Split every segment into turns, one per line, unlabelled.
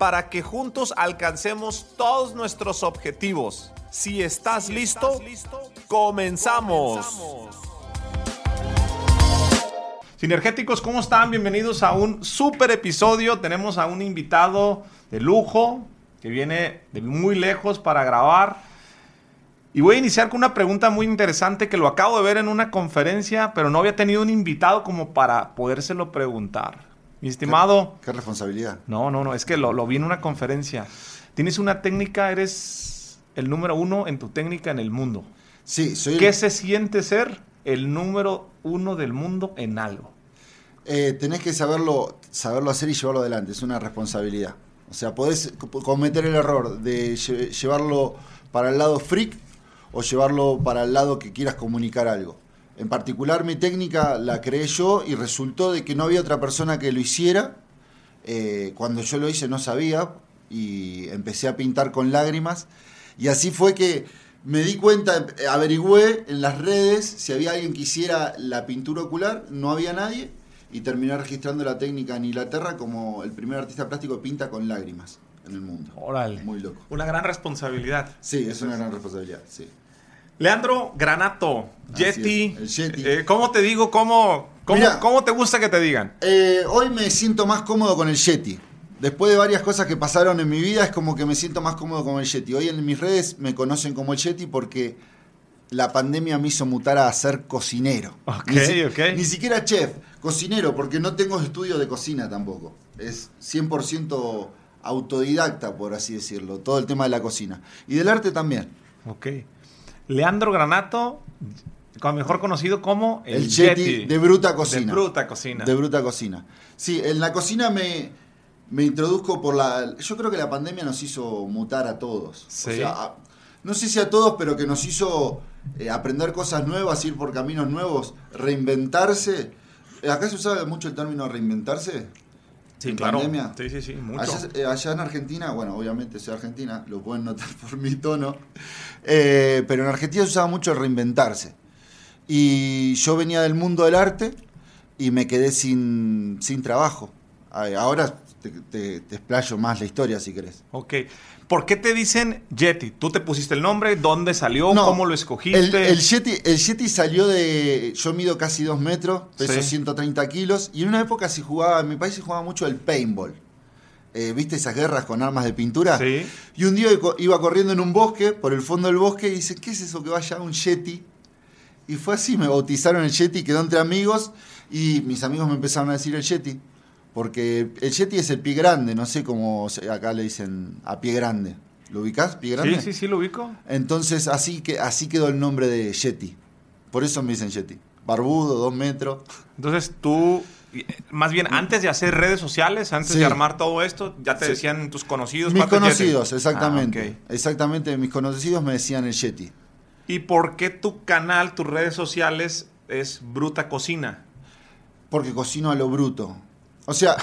para que juntos alcancemos todos nuestros objetivos. Si estás, listo, comenzamos. Sinergéticos, ¿cómo están? Bienvenidos a un super episodio. Tenemos a un invitado de lujo que viene de muy lejos para grabar. Y voy a iniciar con una pregunta muy interesante que lo acabo de ver en una conferencia, pero no había tenido un invitado como para podérselo preguntar. Mi estimado.
¿Qué, responsabilidad?
No, no, no, es que lo, lo vi en una conferencia. Tienes una técnica, eres el número uno en tu técnica en el mundo.
Sí, soy.
¿Qué se siente ser el número uno del mundo en algo?
Eh, tenés que saberlo, saberlo hacer y llevarlo adelante, es una responsabilidad. O sea, podés cometer el error de llevarlo para el lado freak o llevarlo para el lado que quieras comunicar algo. En particular mi técnica la creé yo y resultó de que no había otra persona que lo hiciera. Eh, cuando yo lo hice no sabía y empecé a pintar con lágrimas. Y así fue que me di cuenta, averigüé en las redes si había alguien que hiciera la pintura ocular, no había nadie y terminé registrando la técnica en Inglaterra como el primer artista plástico que pinta con lágrimas en el mundo.
Órale.
Muy loco.
Una gran responsabilidad.
Sí, es una gran responsabilidad, sí.
Leandro Granato, Yeti. Eh, ¿Cómo te digo? ¿Cómo, cómo, te gusta que te digan?
Eh, hoy me siento más cómodo con el Yeti. Después de varias cosas que pasaron en mi vida, es como que me siento más cómodo con el Yeti. Hoy en mis redes me conocen como el Yeti porque la pandemia me hizo mutar a ser cocinero.
ni,
ni siquiera chef, cocinero, porque no tengo estudio de cocina tampoco. Es 100% autodidacta, por así decirlo, todo el tema de la cocina. Y del arte también.
Ok. Leandro Granato, mejor conocido como
el, el de Bruta Cocina.
De Bruta Cocina.
De Bruta Cocina. Sí, en la cocina me, me introduzco por la... Yo creo que la pandemia nos hizo mutar a todos.
Sí.
no sé si a todos, pero que nos hizo eh, aprender cosas nuevas, ir por caminos nuevos, reinventarse. ¿Acá se usaba mucho el término reinventarse?
Sí, claro. Sí, sí, sí,
mucho. Eh, allá, en Argentina, bueno, obviamente soy Argentina, lo pueden notar por mi tono, eh, pero en Argentina se usaba mucho reinventarse. Y yo venía del mundo del arte y me quedé sin, sin trabajo. Ahora te, te, te, explayo más la historia si querés.
Ok. ¿Por qué te dicen Yeti? ¿Tú te pusiste el nombre? ¿Dónde salió? ¿Cómo lo escogiste?
El, Yeti, el Yeti salió de. Yo mido casi dos metros, peso 130 kilos. Y en una época se jugaba, en mi país se jugaba mucho el paintball. Eh, ¿Viste esas guerras con armas de pintura?
Sí.
Y un día iba corriendo en un bosque, por el fondo del bosque, y dice: ¿Qué es eso que vaya un Yeti? Y fue así, me bautizaron el Yeti, quedó entre amigos. Y mis amigos me empezaron a decir el Yeti. Porque el Yeti es el pie grande, no sé cómo acá le dicen a pie grande. ¿Lo ubicás, pie grande?
Sí, sí, sí, lo ubico.
Entonces así, que, así quedó el nombre de Yeti. Por eso me dicen Yeti. Barbudo, dos metros.
Entonces tú, más bien antes de hacer redes sociales, antes de armar todo esto, ya te decían tus conocidos.
Mis conocidos, exactamente. Ah, exactamente, mis conocidos me decían el Yeti.
¿Y por qué tu canal, tus redes sociales es Bruta Cocina?
Porque cocino a lo bruto. O sea,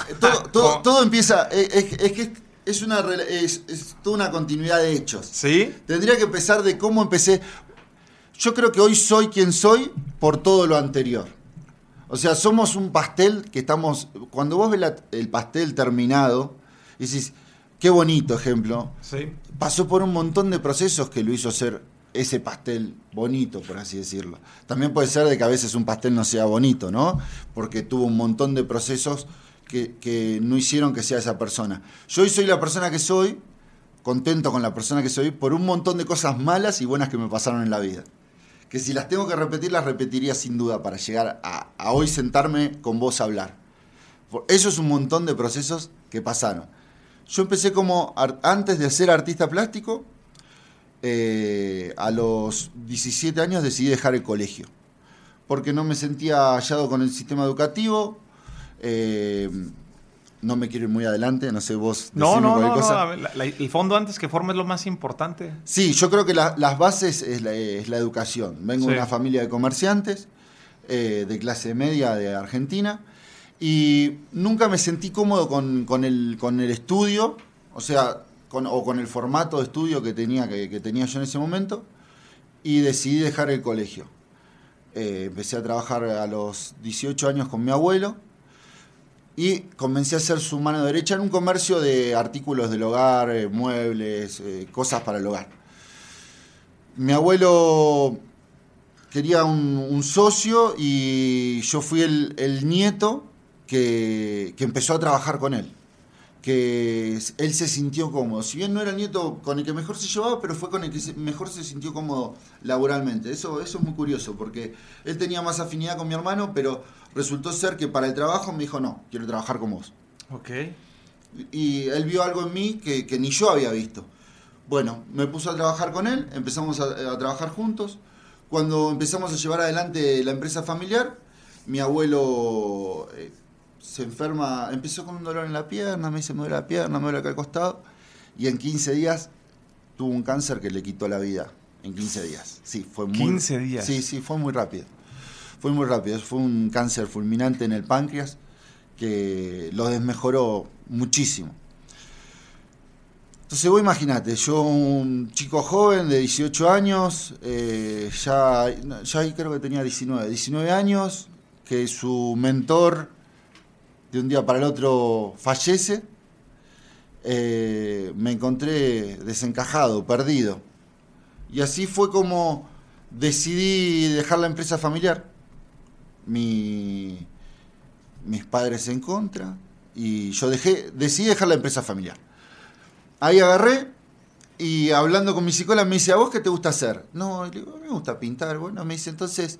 todo, todo, empieza. Es, que es una es, toda una continuidad de hechos.
¿Sí?
Tendría que empezar de cómo empecé. Yo creo que hoy soy quien soy por todo lo anterior. O sea, somos un pastel que estamos. Cuando vos ves el pastel terminado, y decís, qué bonito ejemplo.
Sí.
Pasó por un montón de procesos que lo hizo ser ese pastel bonito, por así decirlo. También puede ser de que a veces un pastel no sea bonito, ¿no? Porque tuvo un montón de procesos que, no hicieron que sea esa persona. Yo hoy soy la persona que soy, contento con la persona que soy, por un montón de cosas malas y buenas que me pasaron en la vida. Que si las tengo que repetir, las repetiría sin duda para llegar a, hoy sentarme con vos a hablar. Eso es un montón de procesos que pasaron. Yo empecé como, antes de ser artista plástico, eh, a los 17 años decidí dejar el colegio. Porque no me sentía hallado con el sistema educativo, eh, no me quiero ir muy adelante, no sé vos.
No, no, no,
cosa.
el fondo antes que forme es lo más importante.
Sí, yo creo que las bases es la, educación. Vengo de una familia de comerciantes, eh, de clase media de Argentina, y nunca me sentí cómodo con, el, con el estudio, o sea, con, o con el formato de estudio que tenía, que, tenía yo en ese momento, y decidí dejar el colegio. Eh, empecé a trabajar a los 18 años con mi abuelo y comencé a ser su mano derecha en un comercio de artículos del hogar, eh, muebles, eh, cosas para el hogar. Mi abuelo quería un, socio y yo fui el, nieto que, empezó a trabajar con él que él se sintió cómodo. Si bien no era el nieto con el que mejor se llevaba, pero fue con el que mejor se sintió cómodo laboralmente. Eso, eso es muy curioso, porque él tenía más afinidad con mi hermano, pero resultó ser que para el trabajo me dijo, no, quiero trabajar con vos.
Ok.
Y él vio algo en mí que, ni yo había visto. Bueno, me puso a trabajar con él, empezamos a, trabajar juntos. Cuando empezamos a llevar adelante la empresa familiar, mi abuelo... Eh, se enferma, empezó con un dolor en la pierna, me dice, me duele la pierna, me duele acá al costado, y en 15 días tuvo un cáncer que le quitó la vida. En 15 días, sí, fue muy...
15 días.
Sí, sí, fue muy rápido. Fue muy rápido, fue un cáncer fulminante en el páncreas que lo desmejoró muchísimo. Entonces vos imagínate, yo un chico joven de 18 años, eh, ya, ya creo que tenía 19, 19 años, que su mentor de un día para el otro fallece, eh, me encontré desencajado, perdido. Y así fue como decidí dejar la empresa familiar. Mi, mis padres en contra y yo dejé, decidí dejar la empresa familiar. Ahí agarré y hablando con mi psicóloga me dice, ¿a vos qué te gusta hacer? No, le digo, me gusta pintar. Bueno, me dice, entonces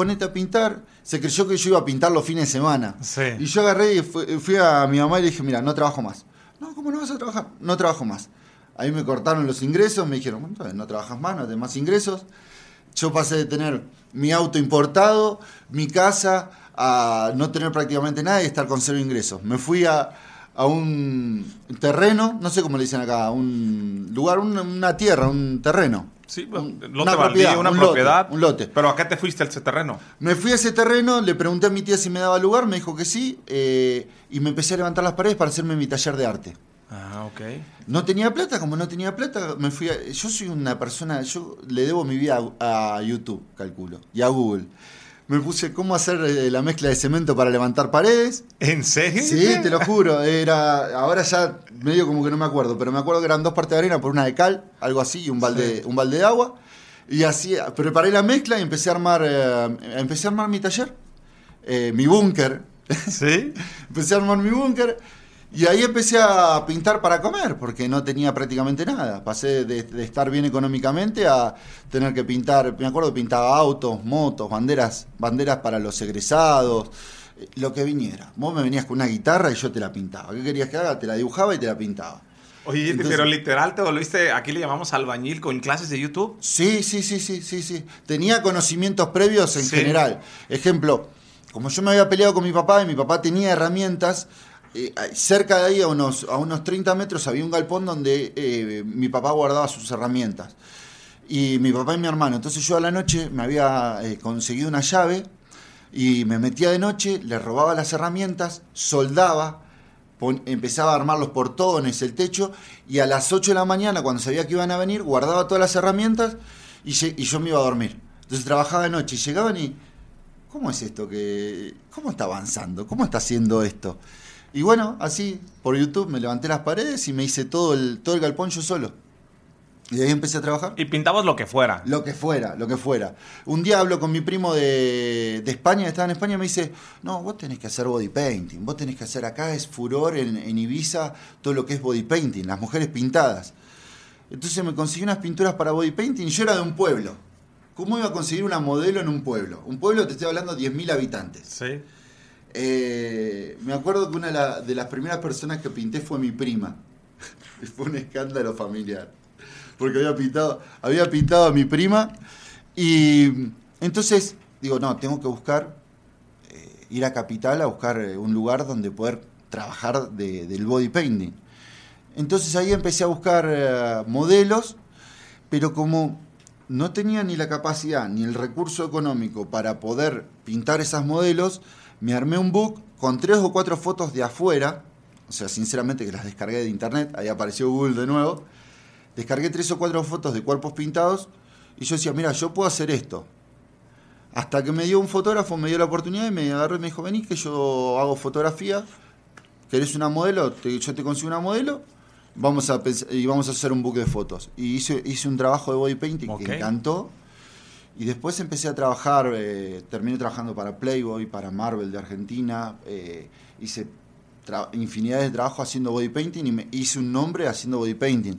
ponete a pintar. Se creyó que yo iba a pintar los fines de semana. Y yo agarré y fui, a mi mamá y le dije, mira, no trabajo más. No, ¿cómo no vas a trabajar? No trabajo más. Ahí me cortaron los ingresos, me dijeron, bueno, no trabajas más, no tenés más ingresos. Yo pasé de tener mi auto importado, mi casa, a no tener prácticamente nada y estar con cero ingresos. Me fui a, un terreno, no sé cómo le dicen acá, un lugar, una tierra, un terreno
Sí, un, una propiedad, una propiedad.
un lote.
Pero ¿a qué te fuiste a ese terreno?
Me fui a ese terreno, le pregunté a mi tía si me daba lugar, me dijo que sí, eh, y me empecé a levantar las paredes para hacerme mi taller de arte.
Ah, ok.
No tenía plata, como no tenía plata, me fui a, Yo soy una persona, yo le debo mi vida a YouTube, calculo, y a Google me puse cómo hacer eh, la mezcla de cemento para levantar paredes.
¿En serio?
Sí, te lo juro. Era, ahora ya medio como que no me acuerdo, pero me acuerdo que eran dos partes de arena por una de cal, algo así, y un balde, un balde de agua. Y así preparé la mezcla y empecé a armar, eh, empecé a armar mi taller, eh, mi búnker.
¿Sí?
empecé a armar mi búnker. Y ahí empecé a pintar para comer, porque no tenía prácticamente nada. Pasé de, estar bien económicamente a tener que pintar, me acuerdo que pintaba autos, motos, banderas, banderas para los egresados, lo que viniera. Vos me venías con una guitarra y yo te la pintaba. ¿Qué querías que haga? Te la dibujaba y te la pintaba.
Oye, pero literal te volviste, aquí le llamamos albañil con clases de YouTube.
Sí, sí, sí, sí, sí, sí. Tenía conocimientos previos en general. Ejemplo, como yo me había peleado con mi papá y mi papá tenía herramientas, eh, cerca de ahí, a unos, a unos 30 metros, había un galpón donde eh, mi papá guardaba sus herramientas. Y mi papá y mi hermano. Entonces yo a la noche me había eh, conseguido una llave y me metía de noche, le robaba las herramientas, soldaba, empezaba a armar los portones, el techo, y a las 8 de la mañana, cuando sabía que iban a venir, guardaba todas las herramientas y, yo me iba a dormir. Entonces trabajaba de noche y llegaban y... ¿Cómo es esto que... ¿Cómo está avanzando? ¿Cómo está haciendo esto? Y bueno, así, por YouTube me levanté las paredes y me hice todo el, todo el galpón yo solo. Y ahí empecé a trabajar.
Y pintabas lo que fuera.
Lo que fuera, lo que fuera. Un día hablo con mi primo de, de España, estaba en España, y me dice, no, vos tenés que hacer body painting, vos tenés que hacer acá, es furor en, en Ibiza todo lo que es body painting, las mujeres pintadas. Entonces me conseguí unas pinturas para body painting y yo era de un pueblo. ¿Cómo iba a conseguir una modelo en un pueblo? Un pueblo, te estoy hablando, 10.000 habitantes.
Sí.
Eh, me acuerdo que una de las primeras personas que pinté fue mi prima. fue un escándalo familiar. Porque había pintado, había pintado a mi prima. Y entonces digo, no, tengo que buscar, eh, ir a Capital a buscar eh, un lugar donde poder trabajar del body painting. Entonces ahí empecé a buscar modelos, pero como no tenía ni la capacidad ni el recurso económico para poder pintar esas modelos, me armé un book con tres o cuatro fotos de afuera, o sea, sinceramente que las descargué de internet, ahí apareció Google de nuevo, descargué tres o cuatro fotos de cuerpos pintados y yo decía, mira, yo puedo hacer esto. Hasta que me dio un fotógrafo, me dio la oportunidad y me agarró y me dijo, vení que yo hago fotografía, ¿querés una modelo? yo te consigo una modelo vamos a y vamos a hacer un book de fotos. Y hice, hice un trabajo de body painting que encantó. Y después empecé a trabajar, eh, terminé trabajando para Playboy, para Marvel de Argentina. Eh, hice infinidad de trabajo haciendo body painting y me hice un nombre haciendo body painting.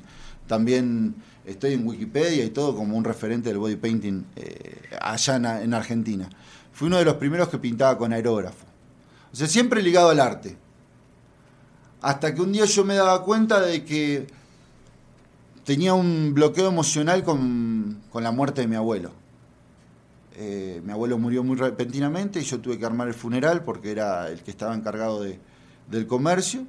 También estoy en Wikipedia y todo como un referente del body painting eh, allá en, en Argentina. Fui uno de los primeros que pintaba con aerógrafo. O sea, siempre ligado al arte. Hasta que un día yo me daba cuenta de que tenía un bloqueo emocional con, la muerte de mi abuelo. Eh, mi abuelo murió muy repentinamente y yo tuve que armar el funeral porque era el que estaba encargado de, del comercio.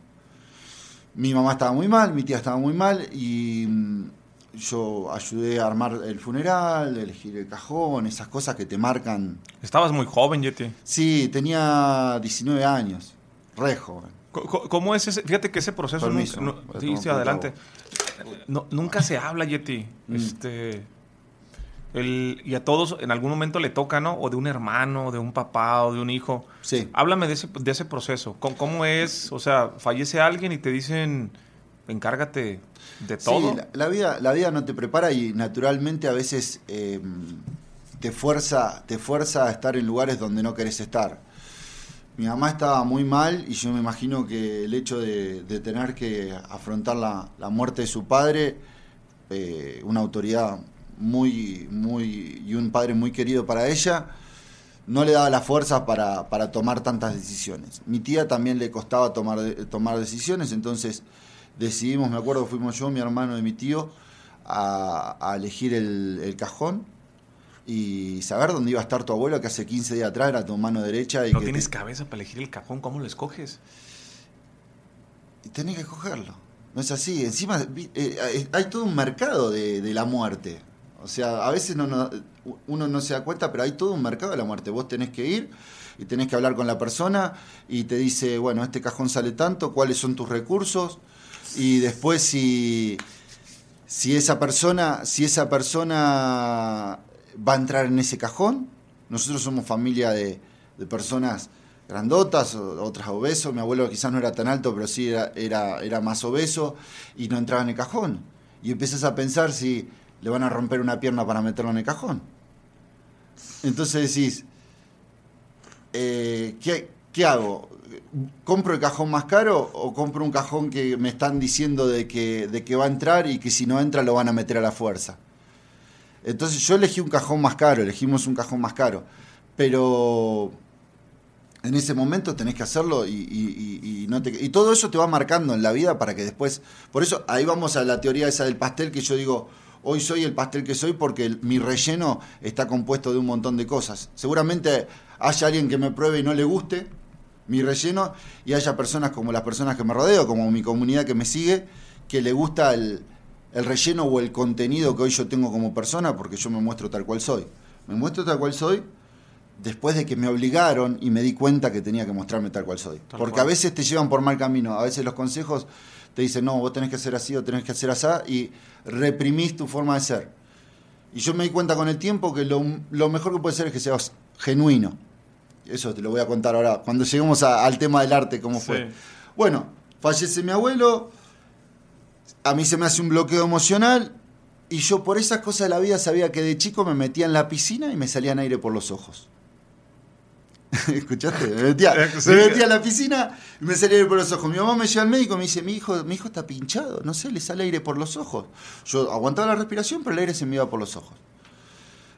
Mi mamá estaba muy mal, mi tía estaba muy mal y mm, yo ayudé a armar el funeral, elegir el cajón, esas cosas que te marcan.
Estabas muy joven, Yeti.
Sí, tenía 19 años, re joven.
¿Cómo es ese? Fíjate que ese proceso. nunca, sí, sí, adelante. nunca se habla, Yeti. Mm. Este. Y a todos en algún momento le toca, ¿no? O de un hermano, de un papá, o de un hijo.
Sí.
Háblame de ese, de ese proceso. ¿Cómo, es? O sea, fallece alguien y te dicen, encárgate de todo.
Sí, la, vida, la vida no te prepara y naturalmente a veces em, te, fuerza, te fuerza a estar en lugares donde no querés estar mi mamá estaba muy mal y yo me imagino que el hecho de, tener que afrontar la, muerte de su padre, eh, una autoridad muy, muy, y un padre muy querido para ella, no le daba la fuerza para, tomar tantas decisiones. Mi tía también le costaba tomar, tomar decisiones, entonces decidimos, me acuerdo, fuimos yo, mi hermano y mi tío, a, elegir el, el cajón y saber dónde iba a estar tu abuelo que hace 15 días atrás era tu mano derecha. Y
no tienes cabeza para elegir el cajón, ¿cómo lo escoges?
Y tenés que escogerlo. No es así. Encima eh, eh, hay todo un mercado de, la muerte. O sea, a veces uno no se da cuenta, pero hay todo un mercado de la muerte. Vos tenés que ir y tenés que hablar con la persona y te dice, bueno, este cajón sale tanto, cuáles son tus recursos. Y después si, si esa persona, si esa persona va a entrar en ese cajón. Nosotros somos familia de, personas grandotas, otras obesos. Mi abuelo quizás no era tan alto, pero sí era, era, más obeso y no entraba en el cajón. Y empiezas a pensar si le van a romper una pierna para meterlo en el cajón. Entonces decís, eh, ¿qué, ¿qué, hago? ¿Compro el cajón más caro o compro un cajón que me están diciendo de que, de que va a entrar y que si no entra lo van a meter a la fuerza? Entonces yo elegí un cajón más caro, elegimos un cajón más caro. Pero en ese momento tenés que hacerlo y, no te, y todo eso te va marcando en la vida para que después... Por eso ahí vamos a la teoría esa del pastel que yo digo, hoy soy el pastel que soy porque mi relleno está compuesto de un montón de cosas. Seguramente haya alguien que me pruebe y no le guste mi relleno y haya personas como las personas que me rodeo, como mi comunidad que me sigue, que le gusta el, el relleno o el contenido que hoy yo tengo como persona, porque yo me muestro tal cual soy. Me muestro tal cual soy después de que me obligaron y me di cuenta que tenía que mostrarme tal cual soy. porque a veces te llevan por mal camino, a veces los consejos te dicen, no, vos tenés que hacer así o tenés que hacer así, y reprimís tu forma de ser. Y yo me di cuenta con el tiempo que lo, mejor que puede ser es que seas genuino. Eso te lo voy a contar ahora, cuando lleguemos al tema del arte, cómo fue. Bueno, fallece mi abuelo, a mí se me hace un bloqueo emocional y yo por esas cosas de la vida sabía que de chico me metía en la piscina y me salían aire por los ojos. ¿Escuchaste? Me metía, en la piscina y me salía aire por los ojos. Mi mamá me lleva al médico y me dice, mi hijo, mi hijo está pinchado, no sé, le sale aire por los ojos. Yo aguantaba la respiración, pero el aire se me iba por los ojos.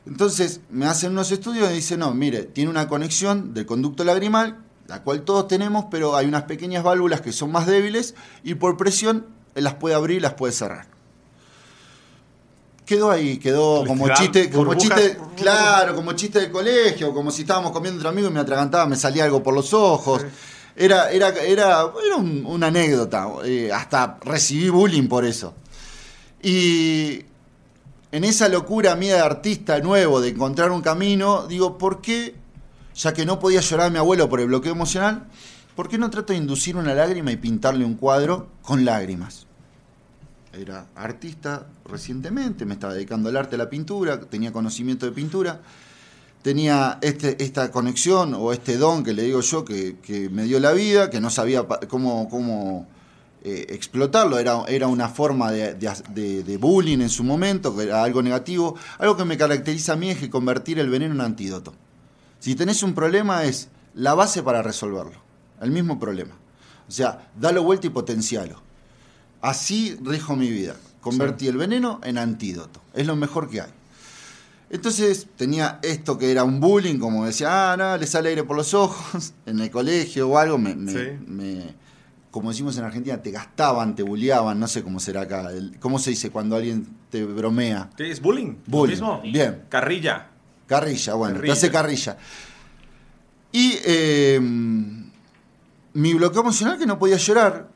Entonces me hacen unos estudios y dicen, no, mire, tiene una conexión del conducto lagrimal, la cual todos tenemos, pero hay unas pequeñas válvulas que son más débiles y por presión él las puede abrir y las puede cerrar. Quedó ahí, quedó como chiste, como chiste, claro, como chiste de colegio, como si estábamos comiendo entre amigos y me atragantaba, me salía algo por los ojos. Era, era, era, era una anécdota. Eh, hasta recibí bullying por eso. Y en esa locura mía de artista nuevo, de encontrar un camino, digo, ¿por qué, ya que no podía llorar a mi abuelo por el bloqueo emocional, ¿por qué no trato de inducir una lágrima y pintarle un cuadro con lágrimas? Era artista recientemente, me estaba dedicando al arte, a la pintura, tenía conocimiento de pintura tenía este, esta conexión o este don que le digo yo que, me dio la vida, que no sabía cómo, cómo eh, explotarlo, era, era una forma de, bullying en su momento, que era algo negativo. Algo que me caracteriza a mí es que convertir el veneno en antídoto. Si tenés un problema es la base para resolverlo, el mismo problema. O sea, dalo vuelta y potencialo. Así rijo mi vida. Convertí el veneno en antídoto. Es lo mejor que hay. Entonces tenía esto que era un bullying, como decía, ah, no, le sale aire por los ojos, en el colegio o algo, me, como decimos en Argentina, te gastaban, te bulliaban, no sé cómo será acá, ¿cómo se dice cuando alguien te bromea?
¿Qué es bullying?
Bullying. mismo?
Bien. Carrilla.
Carrilla, bueno, te hace carrilla. Y eh, mi bloqueo emocional que no podía llorar,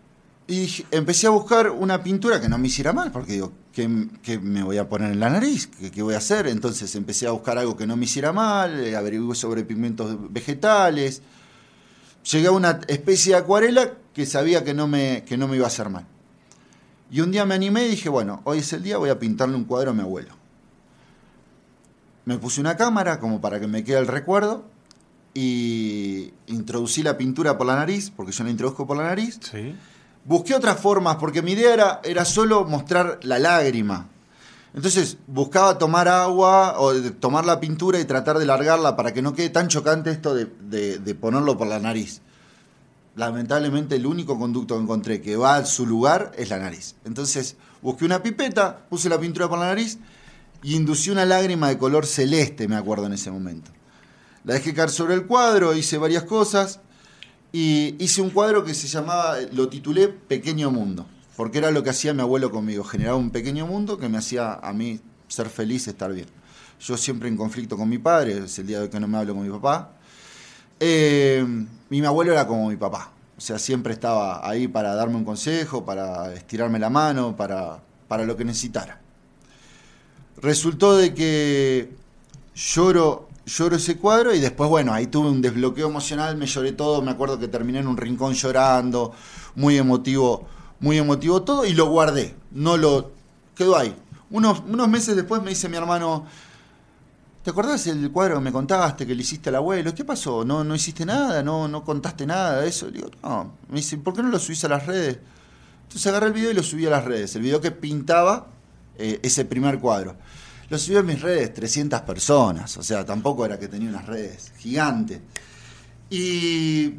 y empecé a buscar una pintura que no me hiciera mal, porque digo, ¿qué, me voy a poner en la nariz? ¿Qué, voy a hacer? Entonces empecé a buscar algo que no me hiciera mal, eh, averigué sobre pigmentos vegetales. Llegué a una especie de acuarela que sabía que no me, que no me iba a hacer mal. Y un día me animé y dije, bueno, hoy es el día, voy a pintarle un cuadro a mi abuelo. Me puse una cámara como para que me quede el recuerdo y introducí la pintura por la nariz, porque yo la introduzco por la nariz. Sí busqué otras formas, porque mi idea era, solo mostrar la lágrima. Entonces buscaba tomar agua o tomar la pintura y tratar de largarla para que no quede tan chocante esto de, ponerlo por la nariz. Lamentablemente el único conducto que encontré que va a su lugar es la nariz. Entonces busqué una pipeta, puse la pintura por la nariz y inducí una lágrima de color celeste, me acuerdo en ese momento. La dejé caer sobre el cuadro, hice varias cosas y hice un cuadro que se llamaba, lo titulé Pequeño Mundo, porque era lo que hacía mi abuelo conmigo, generaba un pequeño mundo que me hacía a mí ser feliz, estar bien. Yo siempre en conflicto con mi padre, es el día de que no me hablo con mi papá. Eh, mi abuelo era como mi papá, o sea, siempre estaba ahí para darme un consejo, para estirarme la mano, para, para lo que necesitara. Resultó de que lloro lloro ese cuadro y después, bueno, ahí tuve un desbloqueo emocional, me lloré todo, me acuerdo que terminé en un rincón llorando, muy emotivo, muy emotivo todo, y lo guardé, no lo... quedó ahí. Unos, unos meses después me dice mi hermano, ¿te acordás el cuadro que me contaste, que le hiciste al abuelo? ¿Qué pasó? ¿No, no hiciste nada? ¿No, ¿No contaste nada de eso? Le digo, no. Me dice, ¿por qué no lo subís a las redes? Entonces agarré el video y lo subí a las redes, el video que pintaba eh, ese primer cuadro. Lo subí en mis redes 300 personas, o sea, tampoco era que tenía unas redes gigantes. Y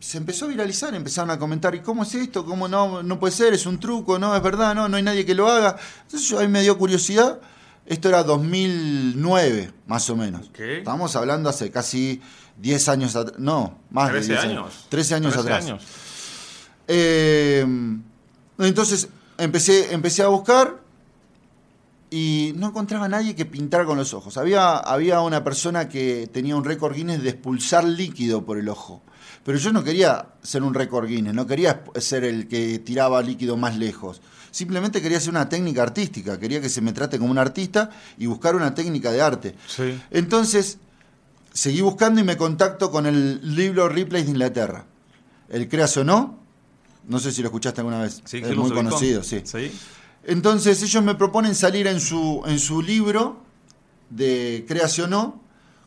se empezó a viralizar, empezaron a comentar, ¿y cómo es esto? ¿Cómo no? No puede ser, es un truco, no, es verdad, no, no hay nadie que lo haga. Entonces yo ahí me dio curiosidad. Esto era 2009, más o menos. Estamos hablando hace casi 10 años atrás. No, más de 10 años. 13 años atrás. Eh, entonces empecé, empecé a buscar y no encontraba a nadie que pintara con los ojos. Había, había una persona que tenía un récord Guinness de expulsar líquido por el ojo. Pero yo no quería ser un récord Guinness, no quería ser el que tiraba líquido más lejos. Simplemente quería hacer una técnica artística, quería que se me trate como un artista y buscar una técnica de arte. Entonces, seguí buscando y me contacto con el libro Replays de Inglaterra. El Creas o no, no sé si lo escuchaste alguna vez. es muy conocido, sí. ¿Sí? Entonces ellos me proponen salir en su, en su libro de creación o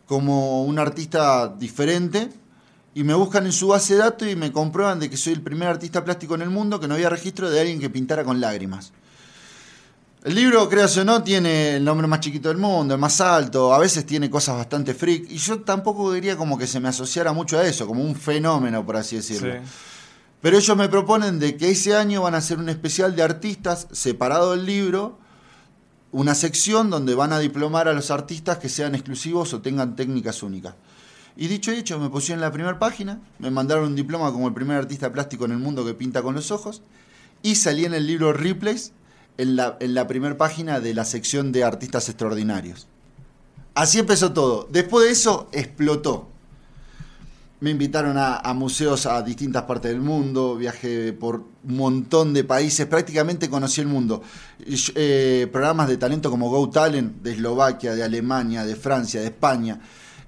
como un artista diferente y me buscan en su base de datos y me comprueban de que soy el primer artista plástico en el mundo que no había registro de alguien que pintara con lágrimas. El libro, creación o no, tiene el nombre más chiquito del mundo, el más alto, a veces tiene cosas bastante freak, y yo tampoco quería como que se me asociara mucho a eso, como un fenómeno, por así decirlo. Pero ellos me proponen de que ese año van a hacer un especial de artistas separado del libro, una sección donde van a diplomar a los artistas que sean exclusivos o tengan técnicas únicas. Y dicho y hecho, me pusieron en la primera página, me mandaron un diploma como el primer artista plástico en el mundo que pinta con los ojos, y salí en el libro Replays en la, en la primera página de la sección de artistas extraordinarios. Así empezó todo. Después de eso explotó Me invitaron a, museos a distintas partes del mundo, viajé por un montón de países, prácticamente conocí el mundo. Eh, programas de talento como Go Talent, de Eslovaquia, de Alemania, de Francia, de España.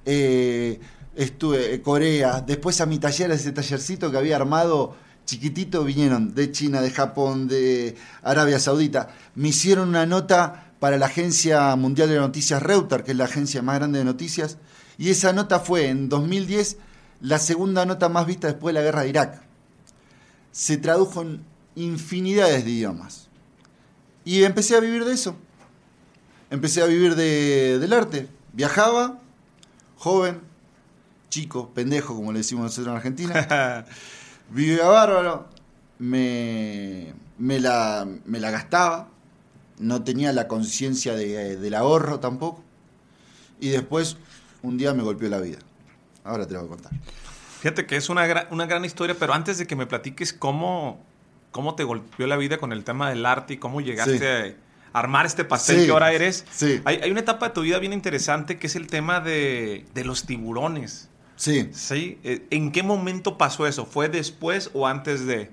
Eh, estuve en Corea, después a mi taller, ese tallercito que había armado chiquitito, vinieron de China, de Japón, de Arabia Saudita. Me hicieron una nota para la Agencia Mundial de Noticias Reuters, que es la agencia más grande de noticias, y esa nota fue en 2010 la segunda nota más vista después de la guerra de Irak. Se tradujo en infinidades de idiomas. Y empecé a vivir de eso. Empecé a vivir de- del arte. Viajaba, joven, chico, pendejo, como le decimos nosotros en Argentina. Vivía bárbaro, me, me, la, me la gastaba, no tenía la conciencia de- del ahorro tampoco. Y después, un día me golpeó la vida. Ahora te lo voy a contar.
Fíjate que es una, gra- una gran historia, pero antes de que me platiques cómo, cómo te golpeó la vida con el tema del arte y cómo llegaste
Sí.
a armar este pastel
Sí.
que ahora eres,
Sí.
hay, hay una etapa de tu vida bien interesante que es el tema de, de los tiburones.
Sí.
¿sí? Eh, ¿En qué momento pasó eso? ¿Fue después o antes de?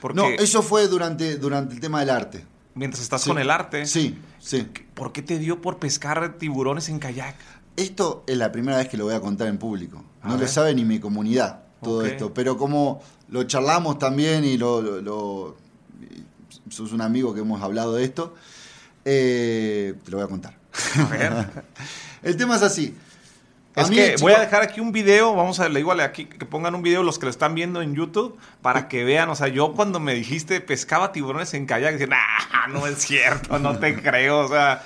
Porque
No, eso fue durante, durante el tema del arte.
mientras estás
Sí.
con el arte,
Sí, sí.
¿por qué te dio por pescar tiburones en kayak?
Esto es la primera vez que lo voy a contar en público.
A
No
ver.
lo sabe ni mi comunidad todo
Ok.
esto. Pero como lo charlamos también y lo, lo- lo- y sos un amigo que hemos hablado de esto, eh, te lo voy a contar.
A ver.
El tema es así.
Es
mí,
que
chico-
voy a dejar aquí un video, vamos a le digo aquí que pongan un video los que lo están viendo en YouTube para que vean, o sea, yo cuando me dijiste pescaba tiburones en kayak, dije, nah, no es cierto, no te creo, o sea,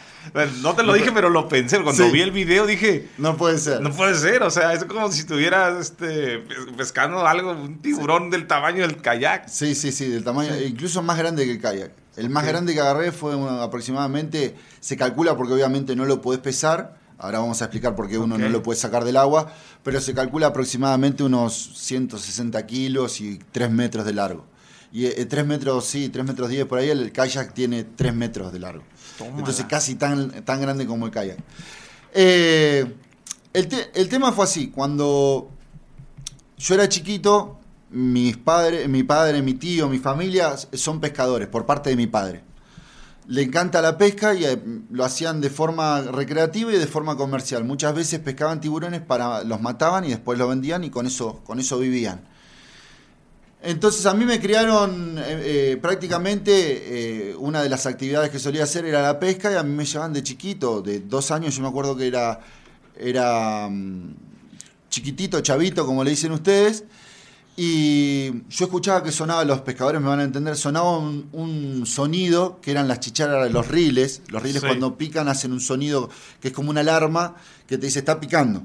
no te lo dije, pero lo pensé, cuando
Sí.
vi el video dije,
No puede ser.
no puede ser, o sea, es como si estuvieras este, pescando algo, un tiburón del tamaño del kayak.
Sí, sí, sí, del tamaño, incluso más grande que el kayak. El más grande que agarré fue aproximadamente, se calcula porque obviamente no lo podés pesar, ahora vamos a explicar por qué uno no lo puede sacar del agua, pero se calcula aproximadamente unos 160 kilos y 3 metros de largo. Y 3 metros, sí, 3 metros 10 por ahí, el kayak tiene 3 metros de largo. Entonces casi tan, tan grande como el kayak. Eh, el, el tema fue así, cuando yo era chiquito, mis padres, mi padre, mi tío, mi familia son pescadores por parte de mi padre. Le encanta la pesca y eh, lo hacían de forma recreativa y de forma comercial. Muchas veces pescaban tiburones para los mataban y después los vendían y con eso con eso vivían. Entonces a mí me criaron eh, eh, prácticamente eh, una de las actividades que solía hacer era la pesca y a mí me llevaban de chiquito, de dos años, yo me acuerdo que era, era mm, chiquitito, chavito, como le dicen ustedes, y yo escuchaba que sonaba, los pescadores me van a entender, sonaba un, un sonido que eran las chicharas de los riles, los riles
Sí.
cuando pican hacen un sonido que es como una alarma que te dice está picando.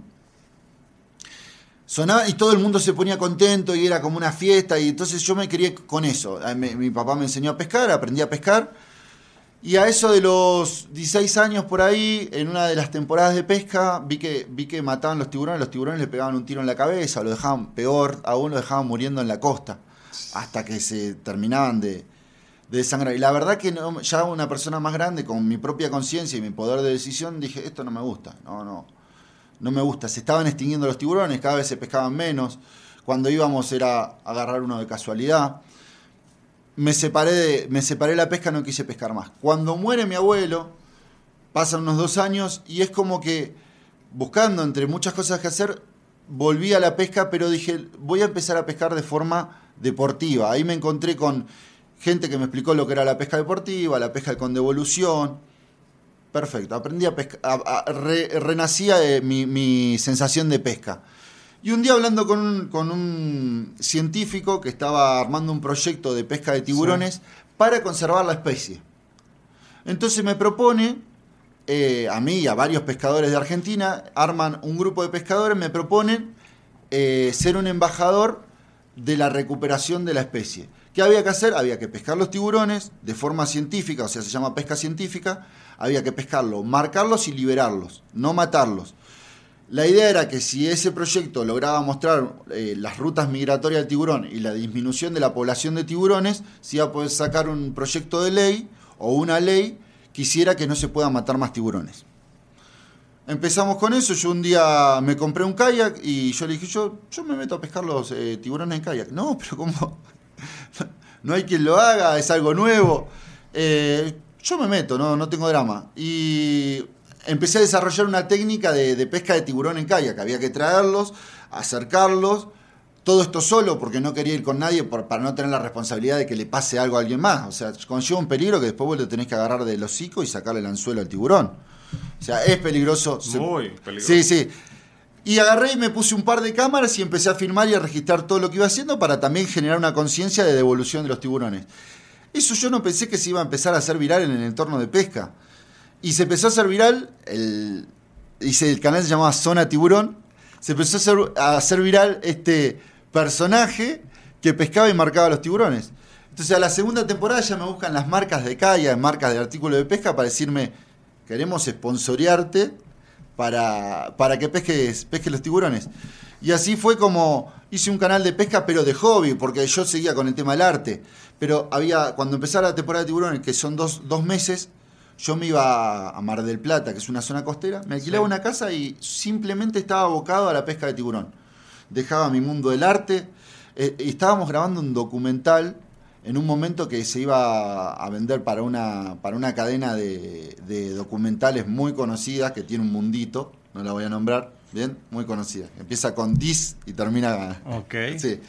Sonaba y todo el mundo se ponía contento y era como una fiesta y entonces yo me crié con eso. A mí- Mi, papá me enseñó a pescar, aprendí a pescar y a eso de los 16 años por ahí, en una de las temporadas de pesca, vi que, vi que mataban los tiburones, los tiburones le pegaban un tiro en la cabeza, lo dejaban peor, aún lo dejaban muriendo en la costa, hasta que se terminaban de, de desangrar. Y la verdad que no- ya una persona más grande, con mi propia conciencia y mi poder de decisión, dije, esto no me gusta, no, no, no me gusta. Se estaban extinguiendo los tiburones, cada vez se pescaban menos. Cuando íbamos era agarrar uno de casualidad. Me separé de, me separé la pesca, no quise pescar más. Cuando muere mi abuelo, pasan unos dos años y es como que buscando entre muchas cosas que hacer, volví a la pesca, pero dije, voy a empezar a pescar de forma deportiva. Ahí me encontré con gente que me explicó lo que era la pesca deportiva, la pesca con devolución. Perfecto, aprendí a pescar, renacía eh, mi, mi sensación de pesca. Y un día hablando con un, con un científico que estaba armando un proyecto de pesca de tiburones para conservar la especie. Entonces me propone, eh, a mí y a varios pescadores de Argentina, arman un grupo de pescadores, me proponen eh, ser un embajador de la recuperación de la especie. ¿Qué había que hacer? Había que pescar los tiburones de forma científica, o sea, se llama pesca científica. Había que pescarlos, marcarlos y liberarlos, no matarlos. La idea era que si ese proyecto lograba mostrar eh, las rutas migratorias del tiburón y la disminución de la población de tiburones, se iba a poder sacar un proyecto de ley o una ley que hiciera que no se puedan matar más tiburones. Empezamos con eso, yo un día me compré un kayak y yo le dije, yo, yo me meto a pescar los eh, tiburones en kayak. No, pero ¿cómo? no hay quien lo haga, es algo nuevo. Eh, yo me meto, no, no tengo drama. Y empecé a desarrollar una técnica de, de pesca de tiburón en kayak. Había que traerlos, acercarlos, todo esto solo porque no quería ir con nadie para no tener la responsabilidad de que le pase algo a alguien más. O sea, conlleva un peligro que después vos lo tenés que agarrar del hocico y sacarle el anzuelo al tiburón. O sea, es peligroso.
Muy peligroso.
Sí, sí. Y agarré y me puse un par de cámaras y empecé a filmar y a registrar todo lo que iba haciendo para también generar una conciencia de devolución de los tiburones. Eso yo no pensé que se iba a empezar a hacer viral en el entorno de pesca. Y se empezó a hacer viral, el, el canal se llamaba Zona Tiburón, se empezó a hacer, viral este personaje que pescaba y marcaba los tiburones. Entonces a la segunda temporada ya me buscan las marcas de calle, marcas de artículo de pesca para decirme, queremos esponsorearte para, para que pesques, pesques los tiburones. Y así fue como hice un canal de pesca, pero de hobby, porque yo seguía con el tema del arte. Pero había, cuando empezara la temporada de tiburones, que son dos, dos meses, yo me iba a Mar del Plata, que es una zona costera, me alquilaba una casa y simplemente estaba abocado a la pesca de tiburón. Dejaba mi mundo del arte. Eh, estábamos grabando un documental en un momento que se iba a vender para una, para una cadena de, de documentales muy conocidas que tiene un mundito, no la voy a nombrar, bien, muy conocida. Empieza con Dis y termina.
Ok.
Sí.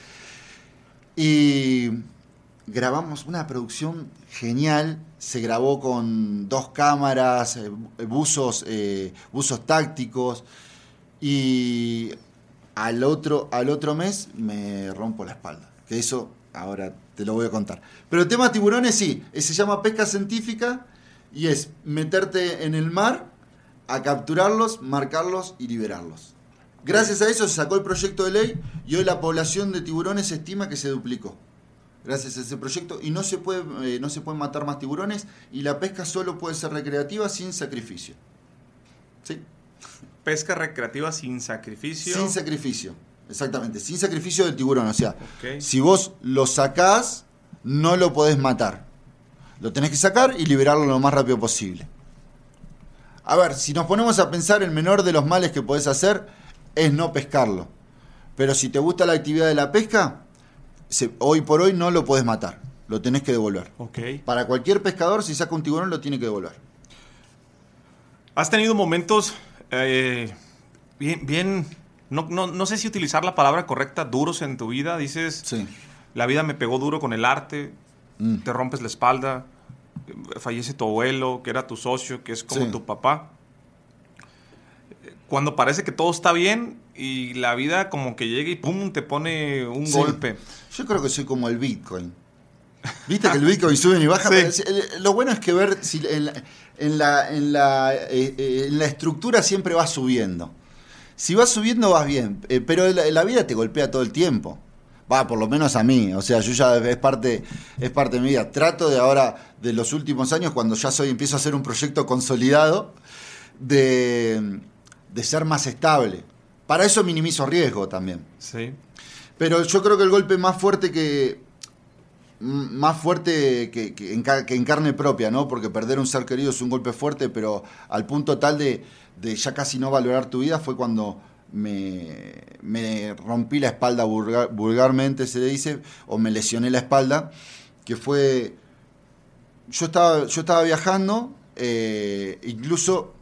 Y grabamos una producción genial. Se grabó con dos cámaras, eh, buzos, eh, buzos tácticos. Y al otro, al otro mes me rompo la espalda. Que eso ahora te lo voy a contar. Pero el tema tiburones sí, eh, se llama pesca científica y es meterte en el mar a capturarlos, marcarlos y liberarlos. Gracias a eso se sacó el proyecto de ley y hoy la población de tiburones se estima que se duplicó. Gracias a ese proyecto y no se puede eh, no se pueden matar más tiburones y la pesca solo puede ser recreativa sin sacrificio. ¿Sí?
Pesca recreativa sin sacrificio.
Sin sacrificio. Exactamente, sin sacrificio del tiburón. O sea, si vos lo sacás, no lo podés matar. Lo tenés que sacar y liberarlo lo más rápido posible. A ver, si nos ponemos a pensar, el menor de los males que podés hacer es no pescarlo. Pero si te gusta la actividad de la pesca, se- hoy por hoy no lo podés matar. Lo tenés que devolver. Para cualquier pescador, si saca un tiburón, lo tiene que devolver.
¿Has tenido momentos eh, bien, bien no, no, no sé si utilizar la palabra correcta, duros en tu vida? Dices,
Sí.
la vida me pegó duro con el arte,
Mm.
te rompes la espalda, fallece tu abuelo, que era tu socio, que es como
Sí.
tu papá. Cuando parece que todo está bien y la vida como que llega y pum, te pone un
Sí.
golpe.
Yo creo que soy como el Bitcoin. Viste que el Bitcoin sube y baja.
Sí.
pero si- el- lo bueno es que ver si en la, en la, en la, eh, eh, en la estructura siempre va subiendo. Si vas subiendo vas bien, eh, pero la, la vida te golpea todo el tiempo. Va, por lo menos a mí. O sea, yo ya es parte, es parte de mi vida. Trato de ahora, de los últimos años, cuando ya soy, empiezo a hacer un proyecto consolidado, de, de ser más estable. Para eso minimizo riesgo también.
Sí.
Pero yo creo que el golpe más fuerte que. Más fuerte que, que en, ca- que en carne propia, ¿no? Porque perder un ser querido es un golpe fuerte, pero al punto tal de, de ya casi no valorar tu vida fue cuando me, me rompí la espalda vulgar- vulgarmente, se le dice, o me lesioné la espalda, que fue. Yo estaba, yo estaba viajando, eh, incluso